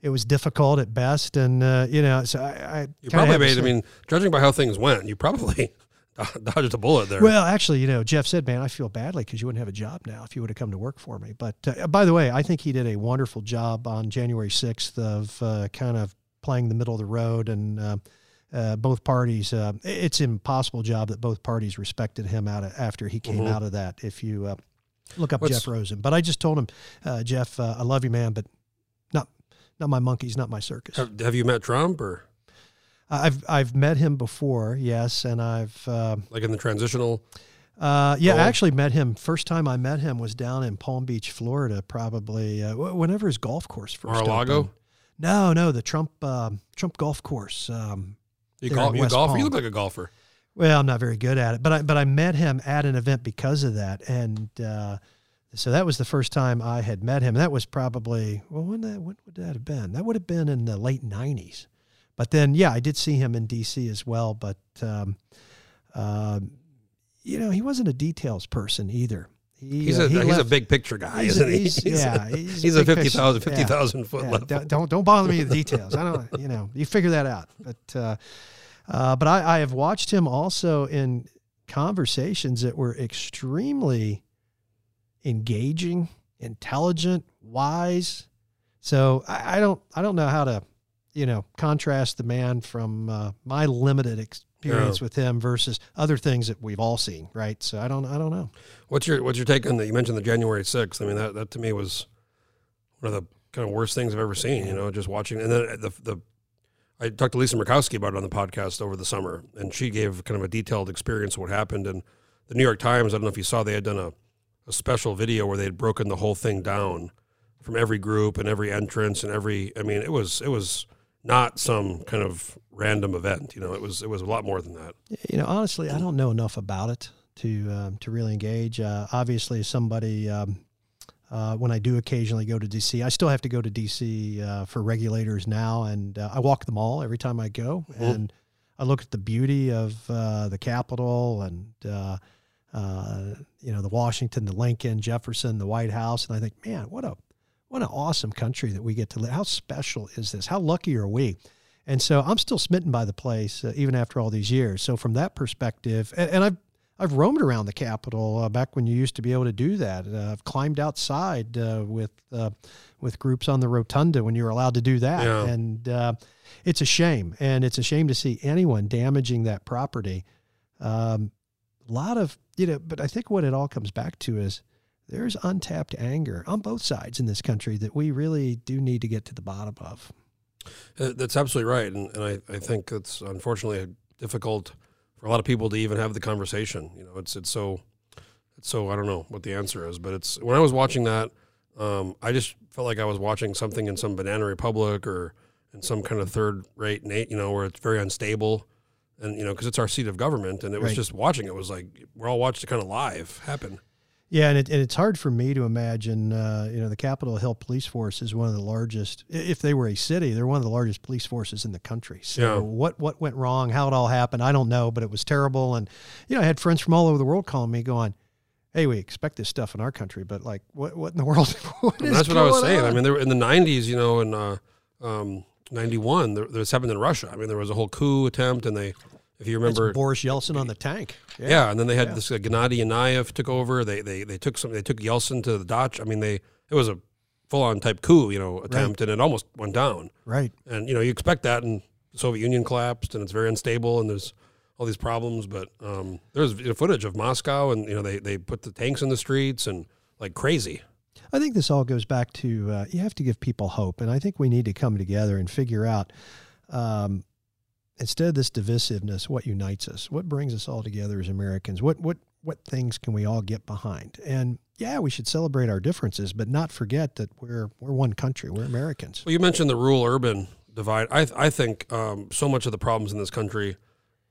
it was difficult at best. And uh, you know, so I, I You probably made. I mean, judging by how things went, you probably dodged a bullet there. Well, actually, you know, Jeff said, "Man, I feel badly because you wouldn't have a job now if you would have come to work for me." But uh, by the way, I think he did a wonderful job on January sixth of uh, kind of playing the middle of the road, and uh, uh, both parties. Uh, it's an impossible job that both parties respected him out of, after he came Mhm. out of that. If you uh, look up What's- Jeff Rosen, but I just told him, uh, Jeff, uh, I love you, man, but not not my monkeys, not my circus. have, have you met Trump or I've I've met him before, yes, and I've. Uh, like in the transitional? Uh, yeah, I actually met him. First time I met him was down in Palm Beach, Florida. Probably uh, whenever his golf course first Mar-a-Lago? opened. No, no, the Trump um Trump golf course. Um, You golf? You golfer? You look like a golfer. well, I'm not very good at it, but I but I met him at an event because of that, and uh, so that was the first time I had met him. That was probably well, when that when would that have been? That would have been in the late '90s. But then, yeah, I did see him in D.C. as well. But um, um, you know, he wasn't a details person either. He, He's uh, a he he's a big picture guy, he's- isn't he? he's- yeah, he's a he's a big 50,000 picture. 50,000 foot yeah, level. don't, don't don't bother me with details. I don't, you know, you figure that out. But uh, uh, but I, I have watched him also in conversations that were extremely engaging intelligent, wise. So I, I don't I don't know how to, you know, contrast the man from uh, my limited experience Yeah. with him versus other things that we've all seen, right? So I don't I don't know. What's your what's your take on that? You mentioned the January sixth. I mean, that that to me was one of the kind of worst things I've ever seen. You know, just watching and then the the I talked to Lisa Murkowski about it on the podcast over the summer, and she gave kind of a detailed experience of what happened. And the New York Times, I don't know if you saw, they had done a, a special video where they had broken the whole thing down from every group and every entrance and every. I mean, it was it was not some kind of random event. You know, it was it was a lot more than that. You know, honestly, I don't know enough about it to um, to really engage. Uh, obviously, as somebody um, uh, when I do occasionally go to DC, I still have to go to DC uh, for regulators now, and uh, I walk them all every time I go, and I look at the beauty of uh, the Capitol and. Uh, uh, you know the Washington, the Lincoln, Jefferson, the White House, and I think, man, what a what an awesome country that we get to live. How special is this? How lucky are we? And so I'm still smitten by the place, uh, even after all these years. So from that perspective, and, and I've I've roamed around the Capitol uh, back when you used to be able to do that. Uh, I've climbed outside uh, with uh, with groups on the rotunda when you were allowed to do that, Yeah. and uh, it's a shame. And it's a shame to see anyone damaging that property. Um, a lot of you know, but I think what it all comes back to is there's untapped anger on both sides in this country that we really do need to get to the bottom of. Uh, That's absolutely right, and, and I, I think it's unfortunately difficult for a lot of people to even have the conversation. You know, it's it's so it's so I don't know what the answer is, but it's when I was watching that, um, I just felt like I was watching something in some banana republic or in some kind of third rate, Nate, you know, where it's very unstable, and you know, because it's our seat of government, and it was Right. just watching it was like we're all watched it kind of live happen. Yeah, and, it, and it's hard for me to imagine. Uh, you know, the Capitol Hill Police Force is one of the largest. If they were a city, they're one of the largest police forces in the country. So Yeah. what what went wrong? How it all happened? I don't know, but it was terrible. And you know, I had friends from all over the world calling me, going, "Hey, we expect this stuff in our country, but like, what what in the world? what that's what I was saying. I mean, there were in the '90s, you know, in uh, um, '91, there, this happened in Russia. I mean, there was a whole coup attempt, and they, if you remember, Boris Yeltsin on the tank. yeah. and then they had Yeah. this uh, Gennady Yanayev took over. They they they took some. They took Yeltsin to the Dutch. I mean, they it was a full on type coup, you know, attempt, and it almost went down. right. And you know, you expect that, and the Soviet Union collapsed, and it's very unstable, and there's all these problems. But um, there's footage of Moscow, and you know, they they put the tanks in the streets and like crazy. I think this all goes back to uh, you have to give people hope, and I think we need to come together and figure out um, instead of this divisiveness, what unites us, what brings us all together as Americans, what what what things can we all get behind, and yeah, we should celebrate our differences, but not forget that we're we're one country, we're Americans. Well, you mentioned the rural urban divide. I I think um, so much of the problems in this country,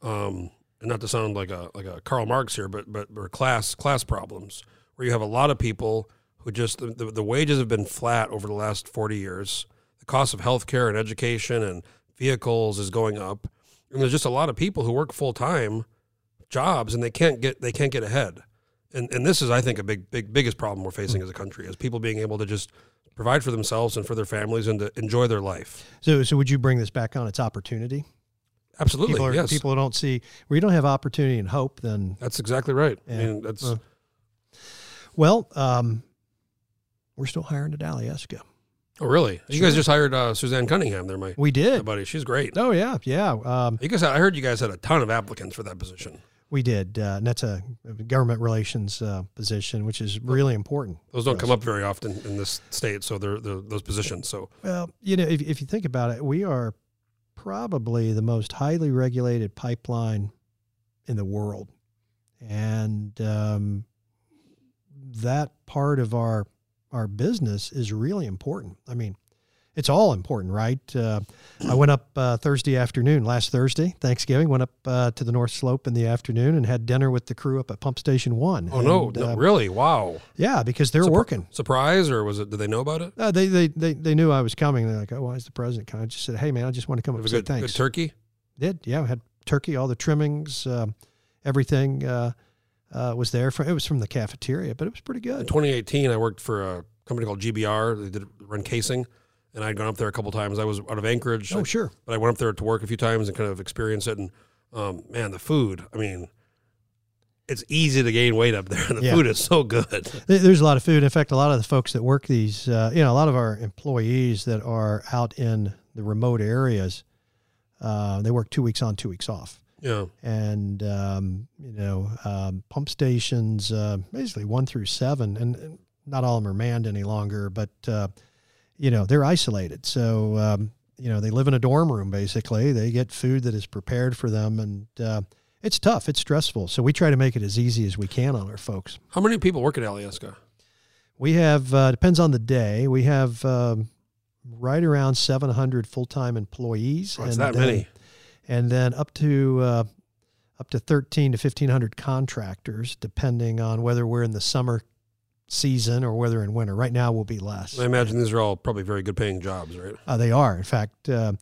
um, and not to sound like a like a Karl Marx here, but but are class class problems where you have a lot of people who just the, the, the wages have been flat over the last forty years. The cost of healthcare and education and vehicles is going up, and there's just a lot of people who work full time jobs and they can't get they can't get ahead. And and this is I think a big big biggest problem we're facing as a country is people being able to just provide for themselves and for their families and to enjoy their life. So, so would you bring this back on its opportunity? Absolutely, People, are, yes. people who don't see where you don't have opportunity and hope, then That's exactly right. I mean, that's Uh, well, um, we're still hiring at Alyeska. Oh really? You guys just hired uh, Suzanne Cunningham. There, my, We my did. buddy. She's great. Oh yeah, yeah. Um, You guys, I heard you guys had a ton of applicants for that position. We did, uh, and that's a government relations uh, position, which is really important. Those don't come up very often in this state, so they're, they're those positions. So Well, you know, if, if you think about it, we are probably the most highly regulated pipeline in the world, and um, that part of our our business is really important. I mean, it's all important, right? Uh, I went up uh, Thursday afternoon, last Thursday, Thanksgiving. Went up uh, to the North Slope in the afternoon and had dinner with the crew up at Pump Station One. oh no, And, no uh, really? Wow. yeah, because they're Surpri- working. Surprise, or was it? Did they know about it? Uh, they, they they they knew I was coming. They're like, "Oh, why is the president coming?" I just said, "Hey, man, I just want to come up and say good, good thanks." turkey. Did yeah, had turkey, all the trimmings, um, everything uh, was there. For, it was from the cafeteria, but it was pretty good. In 2018, I worked for a company called GBR. They did run casing, and I'd gone up there a couple times. I was out of Anchorage. Oh, I- sure. but I went up there to work a few times and kind of experience it. And um, man, the food. I mean, it's easy to gain weight up there, the Yeah. food is so good. There's a lot of food. In fact, a lot of the folks that work these, uh, you know, a lot of our employees that are out in the remote areas, uh, they work two weeks on, two weeks off. Yeah, And, um, you know, um, pump stations, uh, basically one through seven, and, and not all of them are manned any longer, but, uh, you know, they're isolated. So, um, you know, they live in a dorm room basically. They get food that is prepared for them. And uh, it's tough, it's stressful. So we try to make it as easy as we can on our folks. how many people work at Alyeska? We have uh, depends on the day. We have um, right around 700 full-time employees, Oh, and that then, many. And then up to uh, up to 13 to 1500 contractors, depending on whether we're in the summer season or whether in winter. Right now, will be less. I imagine these are all probably very good paying jobs, right? Uh, they are, in fact. Uh,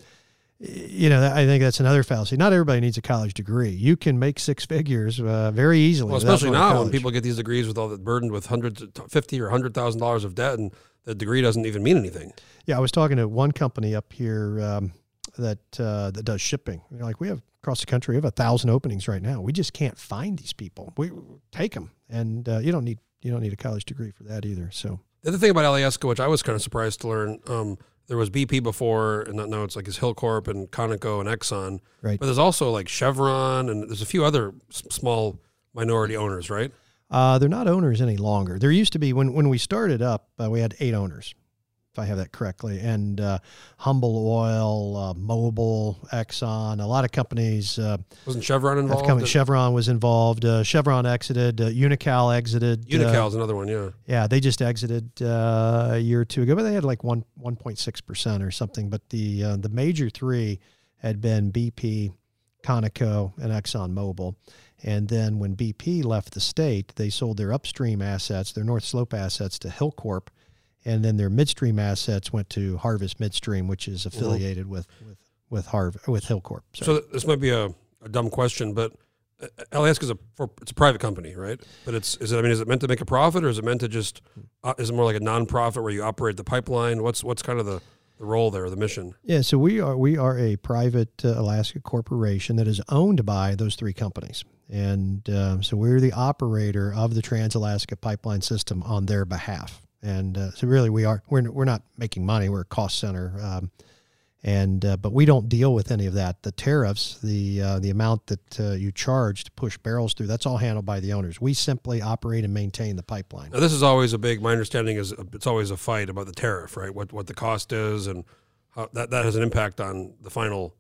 you know, I think that's another fallacy. Not everybody needs a college degree. You can make six figures uh, very easily. Well, especially now when people get these degrees with all the burdened with hundreds, fifty or hundred thousand dollars of debt, and the degree doesn't even mean anything. Yeah, I was talking to one company up here um, that uh, that does shipping. You know, like we have across the country, we have a thousand openings right now. We just can't find these people. We take them, and uh, you don't need you don't need a college degree for that either. So The other thing about Alyeska, which I was kind of surprised to learn, um, there was BP before, and now it's like it's Hilcorp and Conoco and Exxon. Right. But there's also like Chevron, and there's a few other small minority owners, right? uh, they're not owners any longer. There used to be when when we started up, uh, we had eight owners, if I have that correctly, and uh, Humble Oil, uh, Mobil, Exxon, a lot of companies. Uh, Wasn't Chevron involved? Chevron was involved. Uh, Chevron exited. Uh, Unocal exited. uh, Unocal's another one, yeah. Yeah, they just exited uh, a year or two ago, but they had like one one point six percent or something. But the uh, the major three had been BP, Conoco, and Exxon Mobil. And then when BP left the state, they sold their upstream assets, their North Slope assets, to Hilcorp, and then their midstream assets went to Harvest Midstream, which is affiliated with with with Harv with Hilcorp. So, So this might be a, a dumb question, but uh, Alyeska is a for, it's a private company, right? But it's is it I mean is it meant to make a profit or is it meant to just uh, is it more like a nonprofit where you operate the pipeline? What's what's kind of the, the role there, the mission? Yeah, so we are we are a private uh, Alaska corporation that is owned by those three companies, and um, so we're the operator of the Trans Alaska Pipeline System on their behalf. And uh, so really, we are we're we're not making money. We're a cost center, um, and uh, but we don't deal with any of that. The tariffs, the uh, the amount that uh, you charge to push barrels through, that's all handled by the owners. We simply operate and maintain the pipeline. Now this is always a big. My understanding is it's always a fight about the tariff, right? What what the cost is and how that that has an impact on the final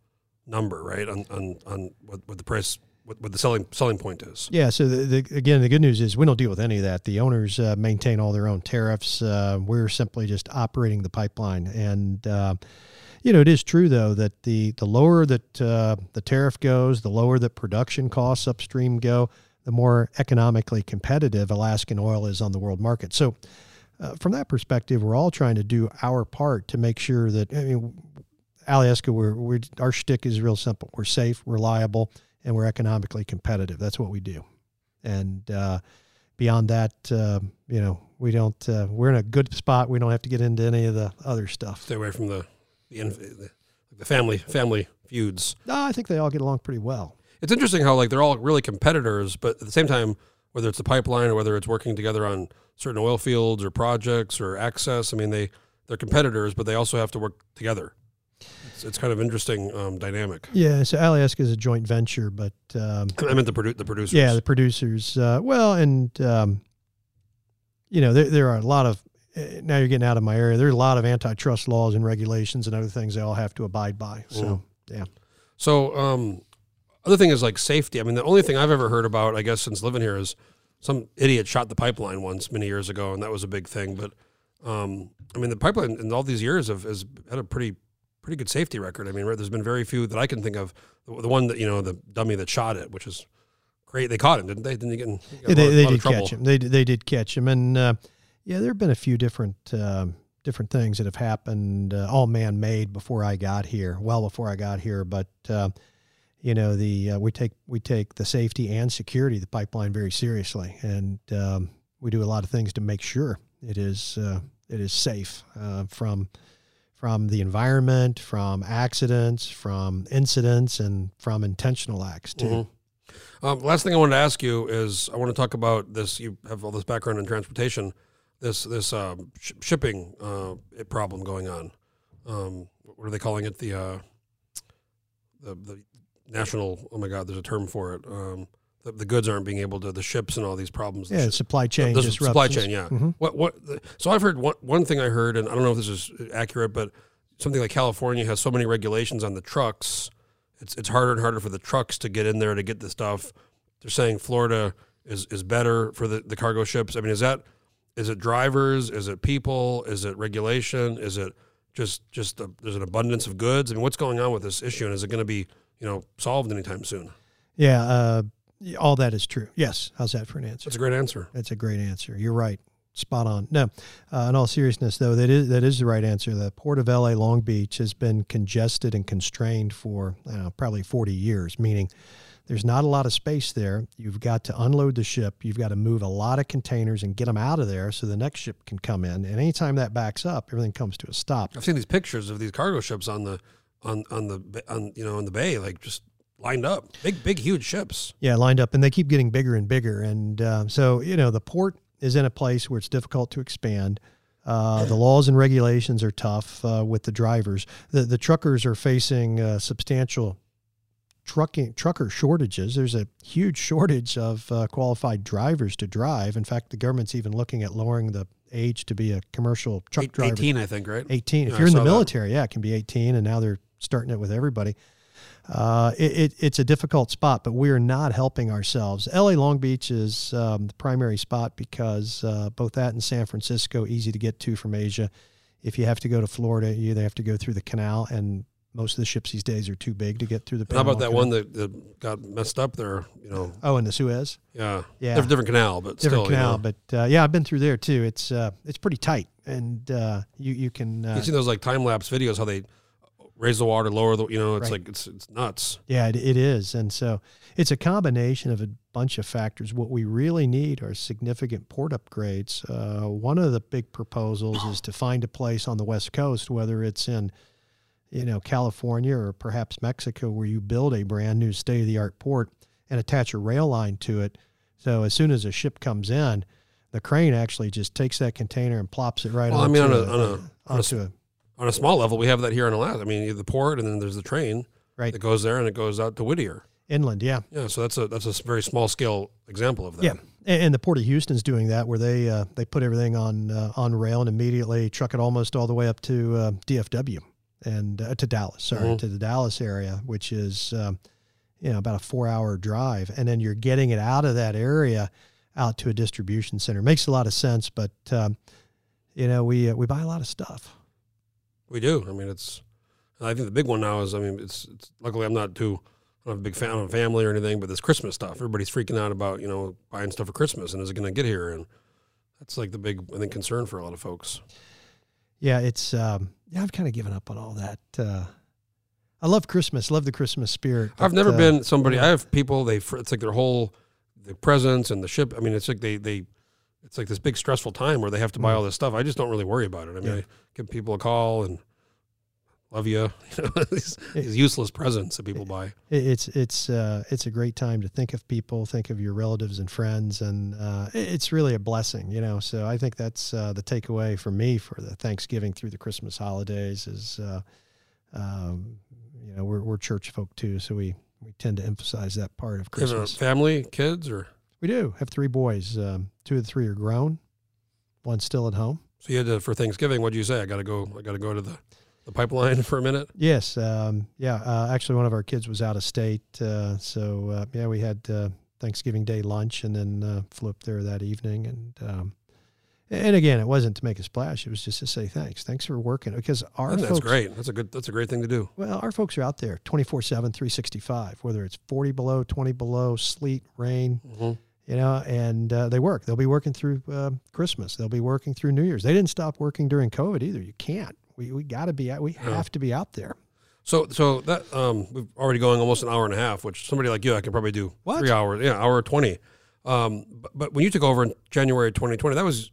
number, right? On on, on what, what the price what, what the selling selling point is. Yeah. So the, the, again, the good news is we don't deal with any of that. The owners uh, maintain all their own tariffs. Uh, we're simply just operating the pipeline, and uh, you know it is true though that the the lower that uh, the tariff goes, the lower that production costs upstream go, the more economically competitive Alaskan oil is on the world market. So. Uh, from that perspective, we're all trying to do our part to make sure that I mean, Alaska, we're, we're our shtick is real simple. We're safe, reliable, and we're economically competitive. That's what we do. And uh, beyond that, uh, you know, we don't. Uh, we're in a good spot. We don't have to get into any of the other stuff. Stay away from the the, the, the family family feuds. No, I think they all get along pretty well. It's interesting how like they're all really competitors, but at the same time, whether it's the pipeline or whether it's working together on certain oil fields or projects or access, I mean they they're competitors, but they also have to work together. It's, it's kind of interesting um, dynamic. Yeah. So Alyeska is a joint venture, but um, I meant the produ- the producers. yeah, the producers. Uh, well, and um, you know, there there are a lot of. eh, Now you're getting out of my area. There's a lot of antitrust laws and regulations and other things they all have to abide by. So yeah. So, um, other thing is like safety. I mean, the only thing I've ever heard about, I guess, since living here is some idiot shot the pipeline once many years ago, and that was a big thing. But um, I mean, the pipeline in all these years have has had a pretty pretty good safety record. I mean, there's been very few that I can think of. The, one that you know, the dummy that shot it, which is great. They caught him, didn't they? Didn't they get in? Yeah, they, lot- they did catch him. They they did catch him, and uh, yeah, there have been a few different um, different things that have happened, uh, all man made before I got here, well before I got here. But uh, you know, the uh, we take we take the safety and security of the pipeline very seriously, and um, we do a lot of things to make sure it is uh, it is safe uh, from from the environment, from accidents, from incidents, and from intentional acts too. Mhm. Um, last thing I wanted to ask you is I want to talk about this. You have all this background in transportation, this this um, sh- shipping uh, problem going on. Um, what are they calling it? The uh, the the national. Oh my God, there's a term for it. Um, the, the goods aren't being able to the ships and all these problems. The Yeah, shi- supply chain the supply chain, yeah. Mhm. What what? So I've heard one one thing I heard, and I don't know if this is accurate, but something like California has so many regulations on the trucks. It's it's harder and harder for the trucks to get in there to get the stuff. They're saying Florida is is better for the, the cargo ships. I mean, is that is it drivers? Is it people? Is it regulation? Is it just just a, there's an abundance of goods? I mean, what's going on with this issue, and is it going to be you know solved anytime soon? Yeah, uh, all that is true. Yes. How's that for an answer? That's a great answer. That's a great answer. You're right. Spot on. No, uh, in all seriousness, though, that is that is the right answer. The port of LA Long Beach has been congested and constrained for know, probably 40 years, meaning there's not a lot of space there. You've got to unload the ship. You've got to move a lot of containers and get them out of there so the next ship can come in. And anytime that backs up, everything comes to a stop. I've seen these pictures of these cargo ships on the on on the on you know on the bay, like just lined up, big big huge ships. Yeah, lined up, and they keep getting bigger and bigger. And uh, so, you know, the port is in a place where it's difficult to expand. Uh, the laws and regulations are tough uh, with the drivers. The, the truckers are facing uh, substantial trucking trucker shortages. There's a huge shortage of uh, qualified drivers to drive. In fact, the government's even looking at lowering the age to be a commercial truck Eight- driver. Eighteen, I think, right? 18. If I you're in the saw that. military, yeah, it can be 18, and now they're starting it with everybody. Uh, it, it, it's a difficult spot, but we are not helping ourselves. LA Long Beach is um, the primary spot because uh, both that and San Francisco easy to get to from Asia. If you have to go to Florida, you either have to go through the canal, and most of the ships these days are too big to get through the. How about that Canal. one that, that got messed up there? You know, Oh, in the Suez. yeah, Yeah. different, different canal, but Different still, canal, You, know. but uh, yeah, I've been through there too. It's uh, it's pretty tight, and uh, you you can uh, you see those like time lapse videos how they raise the water, lower the, you know, it's Right. like it's it's nuts. Yeah, it, it is. And so it's a combination of a bunch of factors. What we really need are significant port upgrades. Uh, one of the big proposals is to find a place on the West Coast, whether it's in you know California or perhaps Mexico, where you build a brand new state of the art port and attach a rail line to it. So as soon as a ship comes in, the crane actually just takes that container and plops it right Well, I onto, mean, on a- a, on a- on a onto a On a small level, we have that here in Alaska. I mean, you have the port, and then there's the train right that goes there, and it goes out to Whittier. inland. Yeah. Yeah, so that's a that's a very small scale example of that. Yeah, and, and the Port of Houston's doing that, where they uh, they put everything on uh, on rail and immediately truck it almost all the way up to uh, DFW and uh, to Dallas. Sorry, Mhm. to the Dallas area, which is um, you know about a four hour drive, and then you're getting it out of that area out to a distribution center. Makes a lot of sense, but um, you know we uh, we buy a lot of stuff. We do. I mean, it's. I think the big one now is. I mean, it's. it's luckily, I'm not too. I'm not a big fan of family or anything, but this Christmas stuff. Everybody's freaking out about you know buying stuff for Christmas and is it going to get here? And that's like the big I think concern for a lot of folks. Yeah, it's um, yeah. I've kind of given up on all that. Uh, I love Christmas, love the Christmas spirit. I've never uh, been somebody. I have people. They it's like their whole the presents and the ship. I mean, it's like they they. It's like this big stressful time where they have to buy Mm. all this stuff. I just don't really worry about it. I mean, Yeah. I give people a call and love you. you these, these useless presents that people buy. It's it's uh, it's a great time to think of people, think of your relatives and friends, and uh, it's really a blessing, you know. So I think that's uh, the takeaway for me for the Thanksgiving through the Christmas holidays is, uh, um, you know, we're we're church folk too, so we we tend to emphasize that part of You have a Christmas. family, kids, or We do have three boys. Um, two of the three are grown. One's still at home. so you had to for Thanksgiving. What'd you say? I got to go. I got to go to the the pipeline for a minute. Yes, um, yeah. Uh, actually, one of our kids was out of state, uh, so uh, yeah, we had uh, Thanksgiving Day lunch, and then uh, flew up there that evening. And um, and again, it wasn't to make a splash; it was just to say thanks. Thanks for working because our And that's folks, great. That's a good. That's a great thing to do. well, our folks are out there 24 7, 365, whether it's 40 below, 20 below, sleet, rain, hmm you know, and uh, they work. They'll be working through uh, Christmas. They'll be working through New Year's. They didn't stop working during COVID either. You can't. We, we got to be out. We Yeah. have to be out there. So so that um we've already going almost an hour and a half, which somebody like you I can probably do What? three hours. Yeah, hour twenty. Um, but, but when you took over in January 2020, that was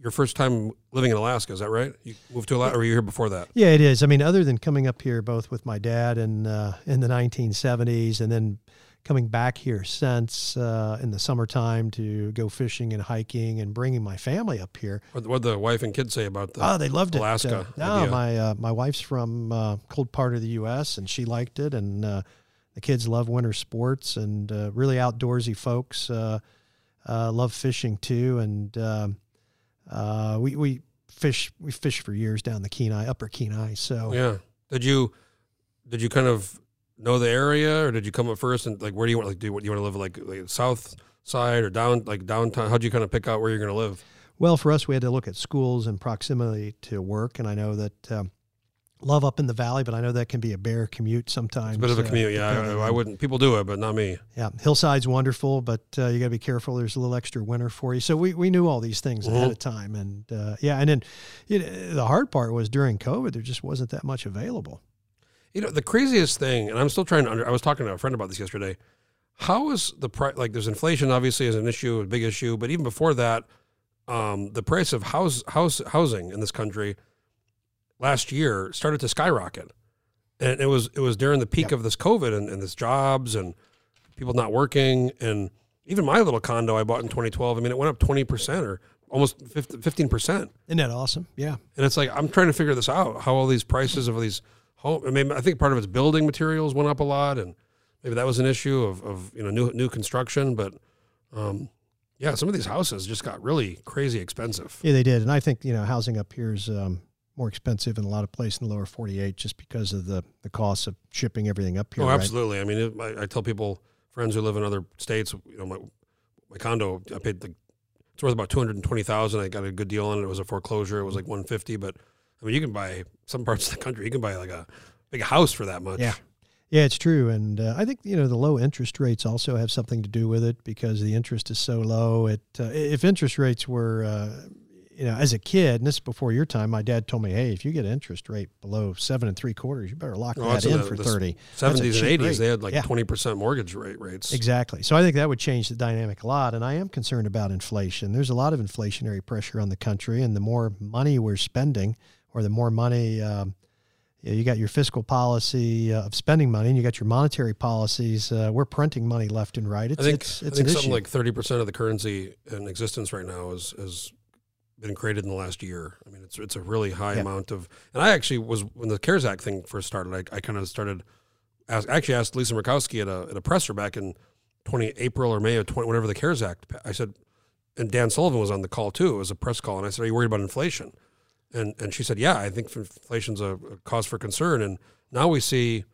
your first time living in Alaska. Is that right? You moved to Alaska, or were you here before that? Yeah, it is. I mean, other than coming up here both with my dad and uh, in the 1970s, and then coming back here since uh, in the summertime to go fishing and hiking and bringing my family up here. What what the wife and kids say about that? Oh, they loved it. Alaska Uh, no, my uh, my wife's from uh, cold part of the U.S. and she liked it, and uh, the kids love winter sports and uh, really outdoorsy folks. Uh, uh, love fishing too, and um, uh, we we fish we fish for years down the Kenai, Upper Kenai. So Yeah. Did you did you kind of know the area, or did you come up first and like where do you want like do you, you want to live like like south side or down like downtown? How'd you kind of pick out where you're going to live? Well, for us, we had to look at schools and proximity to work, and I know that um, love up in the valley, but I know that can be a bear commute sometimes. It's a bit of a uh, commute. Yeah, I, I wouldn't. People do it, but not me. Yeah, hillside's wonderful, but uh, you got to be careful. There's a little extra winter for you. So we, we knew all these things ahead Mhm. of time, and uh, yeah, and then you know, the hard part was during COVID, there just wasn't that much available. You know, the craziest thing, and I'm still trying to under. I was talking to a friend about this yesterday. How is the price? Like, there's inflation, obviously, is an issue, a big issue, but even before that, um, the price of house house housing in this country last year started to skyrocket, and it was it was during the peak Yep. of this COVID and, and this jobs and people not working, and even my little condo I bought in 2012. I mean, it went up 20 percent or almost 15 percent. Isn't that awesome? Yeah. And it's like I'm trying to figure this out. How all these prices of these home. I mean, I think part of it's building materials went up a lot, and maybe that was an issue of, of you know new new construction. But um, yeah, some of these houses just got really crazy expensive. Yeah, they did, and I think you know housing up here is um, more expensive in a lot of places in the lower 48 just because of the the cost of shipping everything up here. oh, right? absolutely. I mean, it, I, I tell people, friends who live in other states, you know, my my condo, I paid the it's worth about two hundred and twenty thousand. I got a good deal on it. It was a foreclosure. It was like one fifty, but I mean, you can buy some parts of the country. You can buy like a big house for that much. Yeah. Yeah, it's true, and uh, I think you know the low interest rates also have something to do with it because the interest is so low. It uh, if interest rates were, uh, you know, as a kid, and this is before your time, my dad told me, hey, if you get interest rate below seven and three quarters, you better lock Oh, that in for the thirty. Seventies and eighties, rate. they had like Yeah. twenty percent mortgage rate rates. Exactly. So I think that would change the dynamic a lot. And I am concerned about inflation. There's a lot of inflationary pressure on the country, and the more money we're spending, or the more money um, you, know, you got your fiscal policy uh, of spending money, and you got your monetary policies. Uh, we're printing money left and right. It's I think it's, I think something issue. like thirty percent of the currency in existence right now is has been created in the last year. I mean, it's it's a really high Yeah. amount of. And I actually was when the CARES Act thing first started. I, I kind of started. Ask, actually asked Lisa Murkowski at a at a presser back in twenty April or May of twenty whenever the CARES Act. I said, and Dan Sullivan was on the call too. It was a press call, and I said, "Are you worried about inflation?" And and she said, "Yeah, I think inflation's a, a cause for concern." And now we see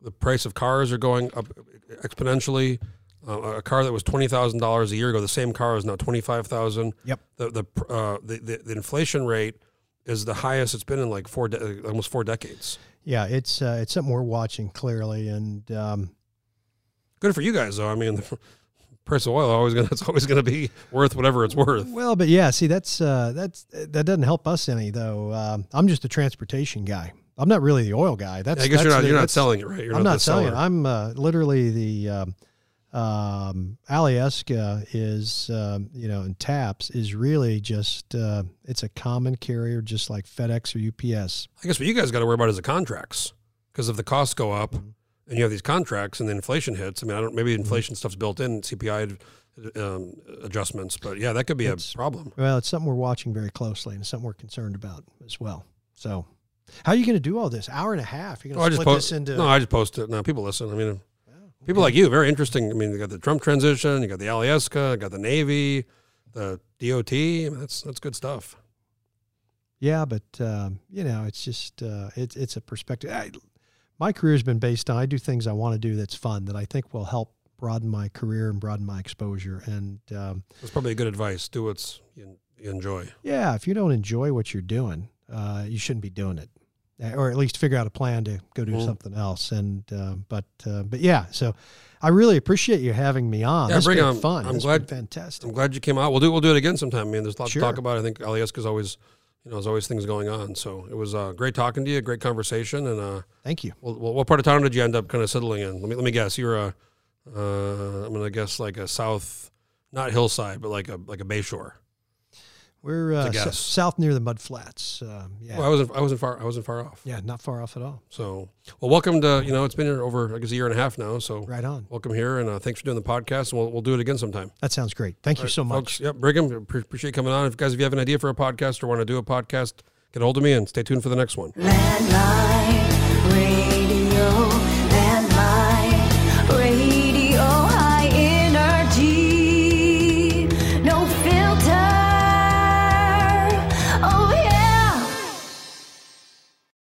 the price of cars are going up exponentially. Uh, a car that was twenty thousand dollars a year ago, the same car is now twenty five thousand. Yep. The the, uh, the the the inflation rate is the highest it's been in like four de- almost four decades. yeah, it's uh, it's something we're watching clearly, and um, Good for you guys though. I mean, the price of oil always gonna it's always gonna be worth whatever it's worth. well, but yeah, see, that's uh, that's that doesn't help us any though. Um, I'm just a transportation guy. I'm not really the oil guy. That's I guess that's you're not the, you're not selling it right. You're I'm not, not selling it. I'm uh, literally the um, um, is um, you know and TAPS is really just uh, it's a common carrier just like FedEx or UPS. I guess what you guys got to worry about is the contracts because if the costs go up Mm-hmm. And you have these contracts and the inflation hits. I mean, I don't maybe inflation stuff's built in CPI um, adjustments, but yeah, that could be It's- a problem. Well, it's something we're watching very closely and it's something we're concerned about as well. So, how are you going to do all this? Hour and a half? You're Oh, going to just split post. this into? No, I just post it. Now people listen. I mean, people like you, very interesting. I mean, you got the Trump transition, you got the Alyeska, you got the Navy, the DOT. I mean, that's that's good stuff. Yeah, but um, you know, it's just uh, it's it's a perspective. I, my career has been based on I do things I want to do that's fun that I think will help broaden my career and broaden my exposure. And um, That's probably a good advice. Do what you, enjoy. yeah, if you don't enjoy what you're doing, uh, you shouldn't be doing it, or at least figure out a plan to go do Mhm. something else. And uh, but uh, but yeah, so I really appreciate you having me on. Yeah, bring been on. fun. I'm It's glad- fantastic. I'm glad you came out. We'll do we'll do it again sometime. I mean, there's a lot Sure. to talk about. I think Alyeska's always, you know, there's always things going on. So it was uh, great talking to you. Great conversation. And uh, Thank you. well, what part of town did you end up kind of settling in? Let me let me guess. You're a, uh, I'm gonna guess like a south, not hillside, but like a like a bayshore. We're uh, s- south near the mud flats. Um, yeah, Well, I wasn't I wasn't far I wasn't far off. yeah, not far off at all. So well, welcome to you know it's been here over I guess a year and a half now. So Right on. welcome here, and uh, thanks for doing the podcast. And we'll we'll do it again sometime. That sounds great. Thank you so much. Folks, yep, Brigham, appreciate you coming on. If guys, if you have an idea for a podcast or want to do a podcast, get a hold of me and stay tuned for the next one. Landline radio.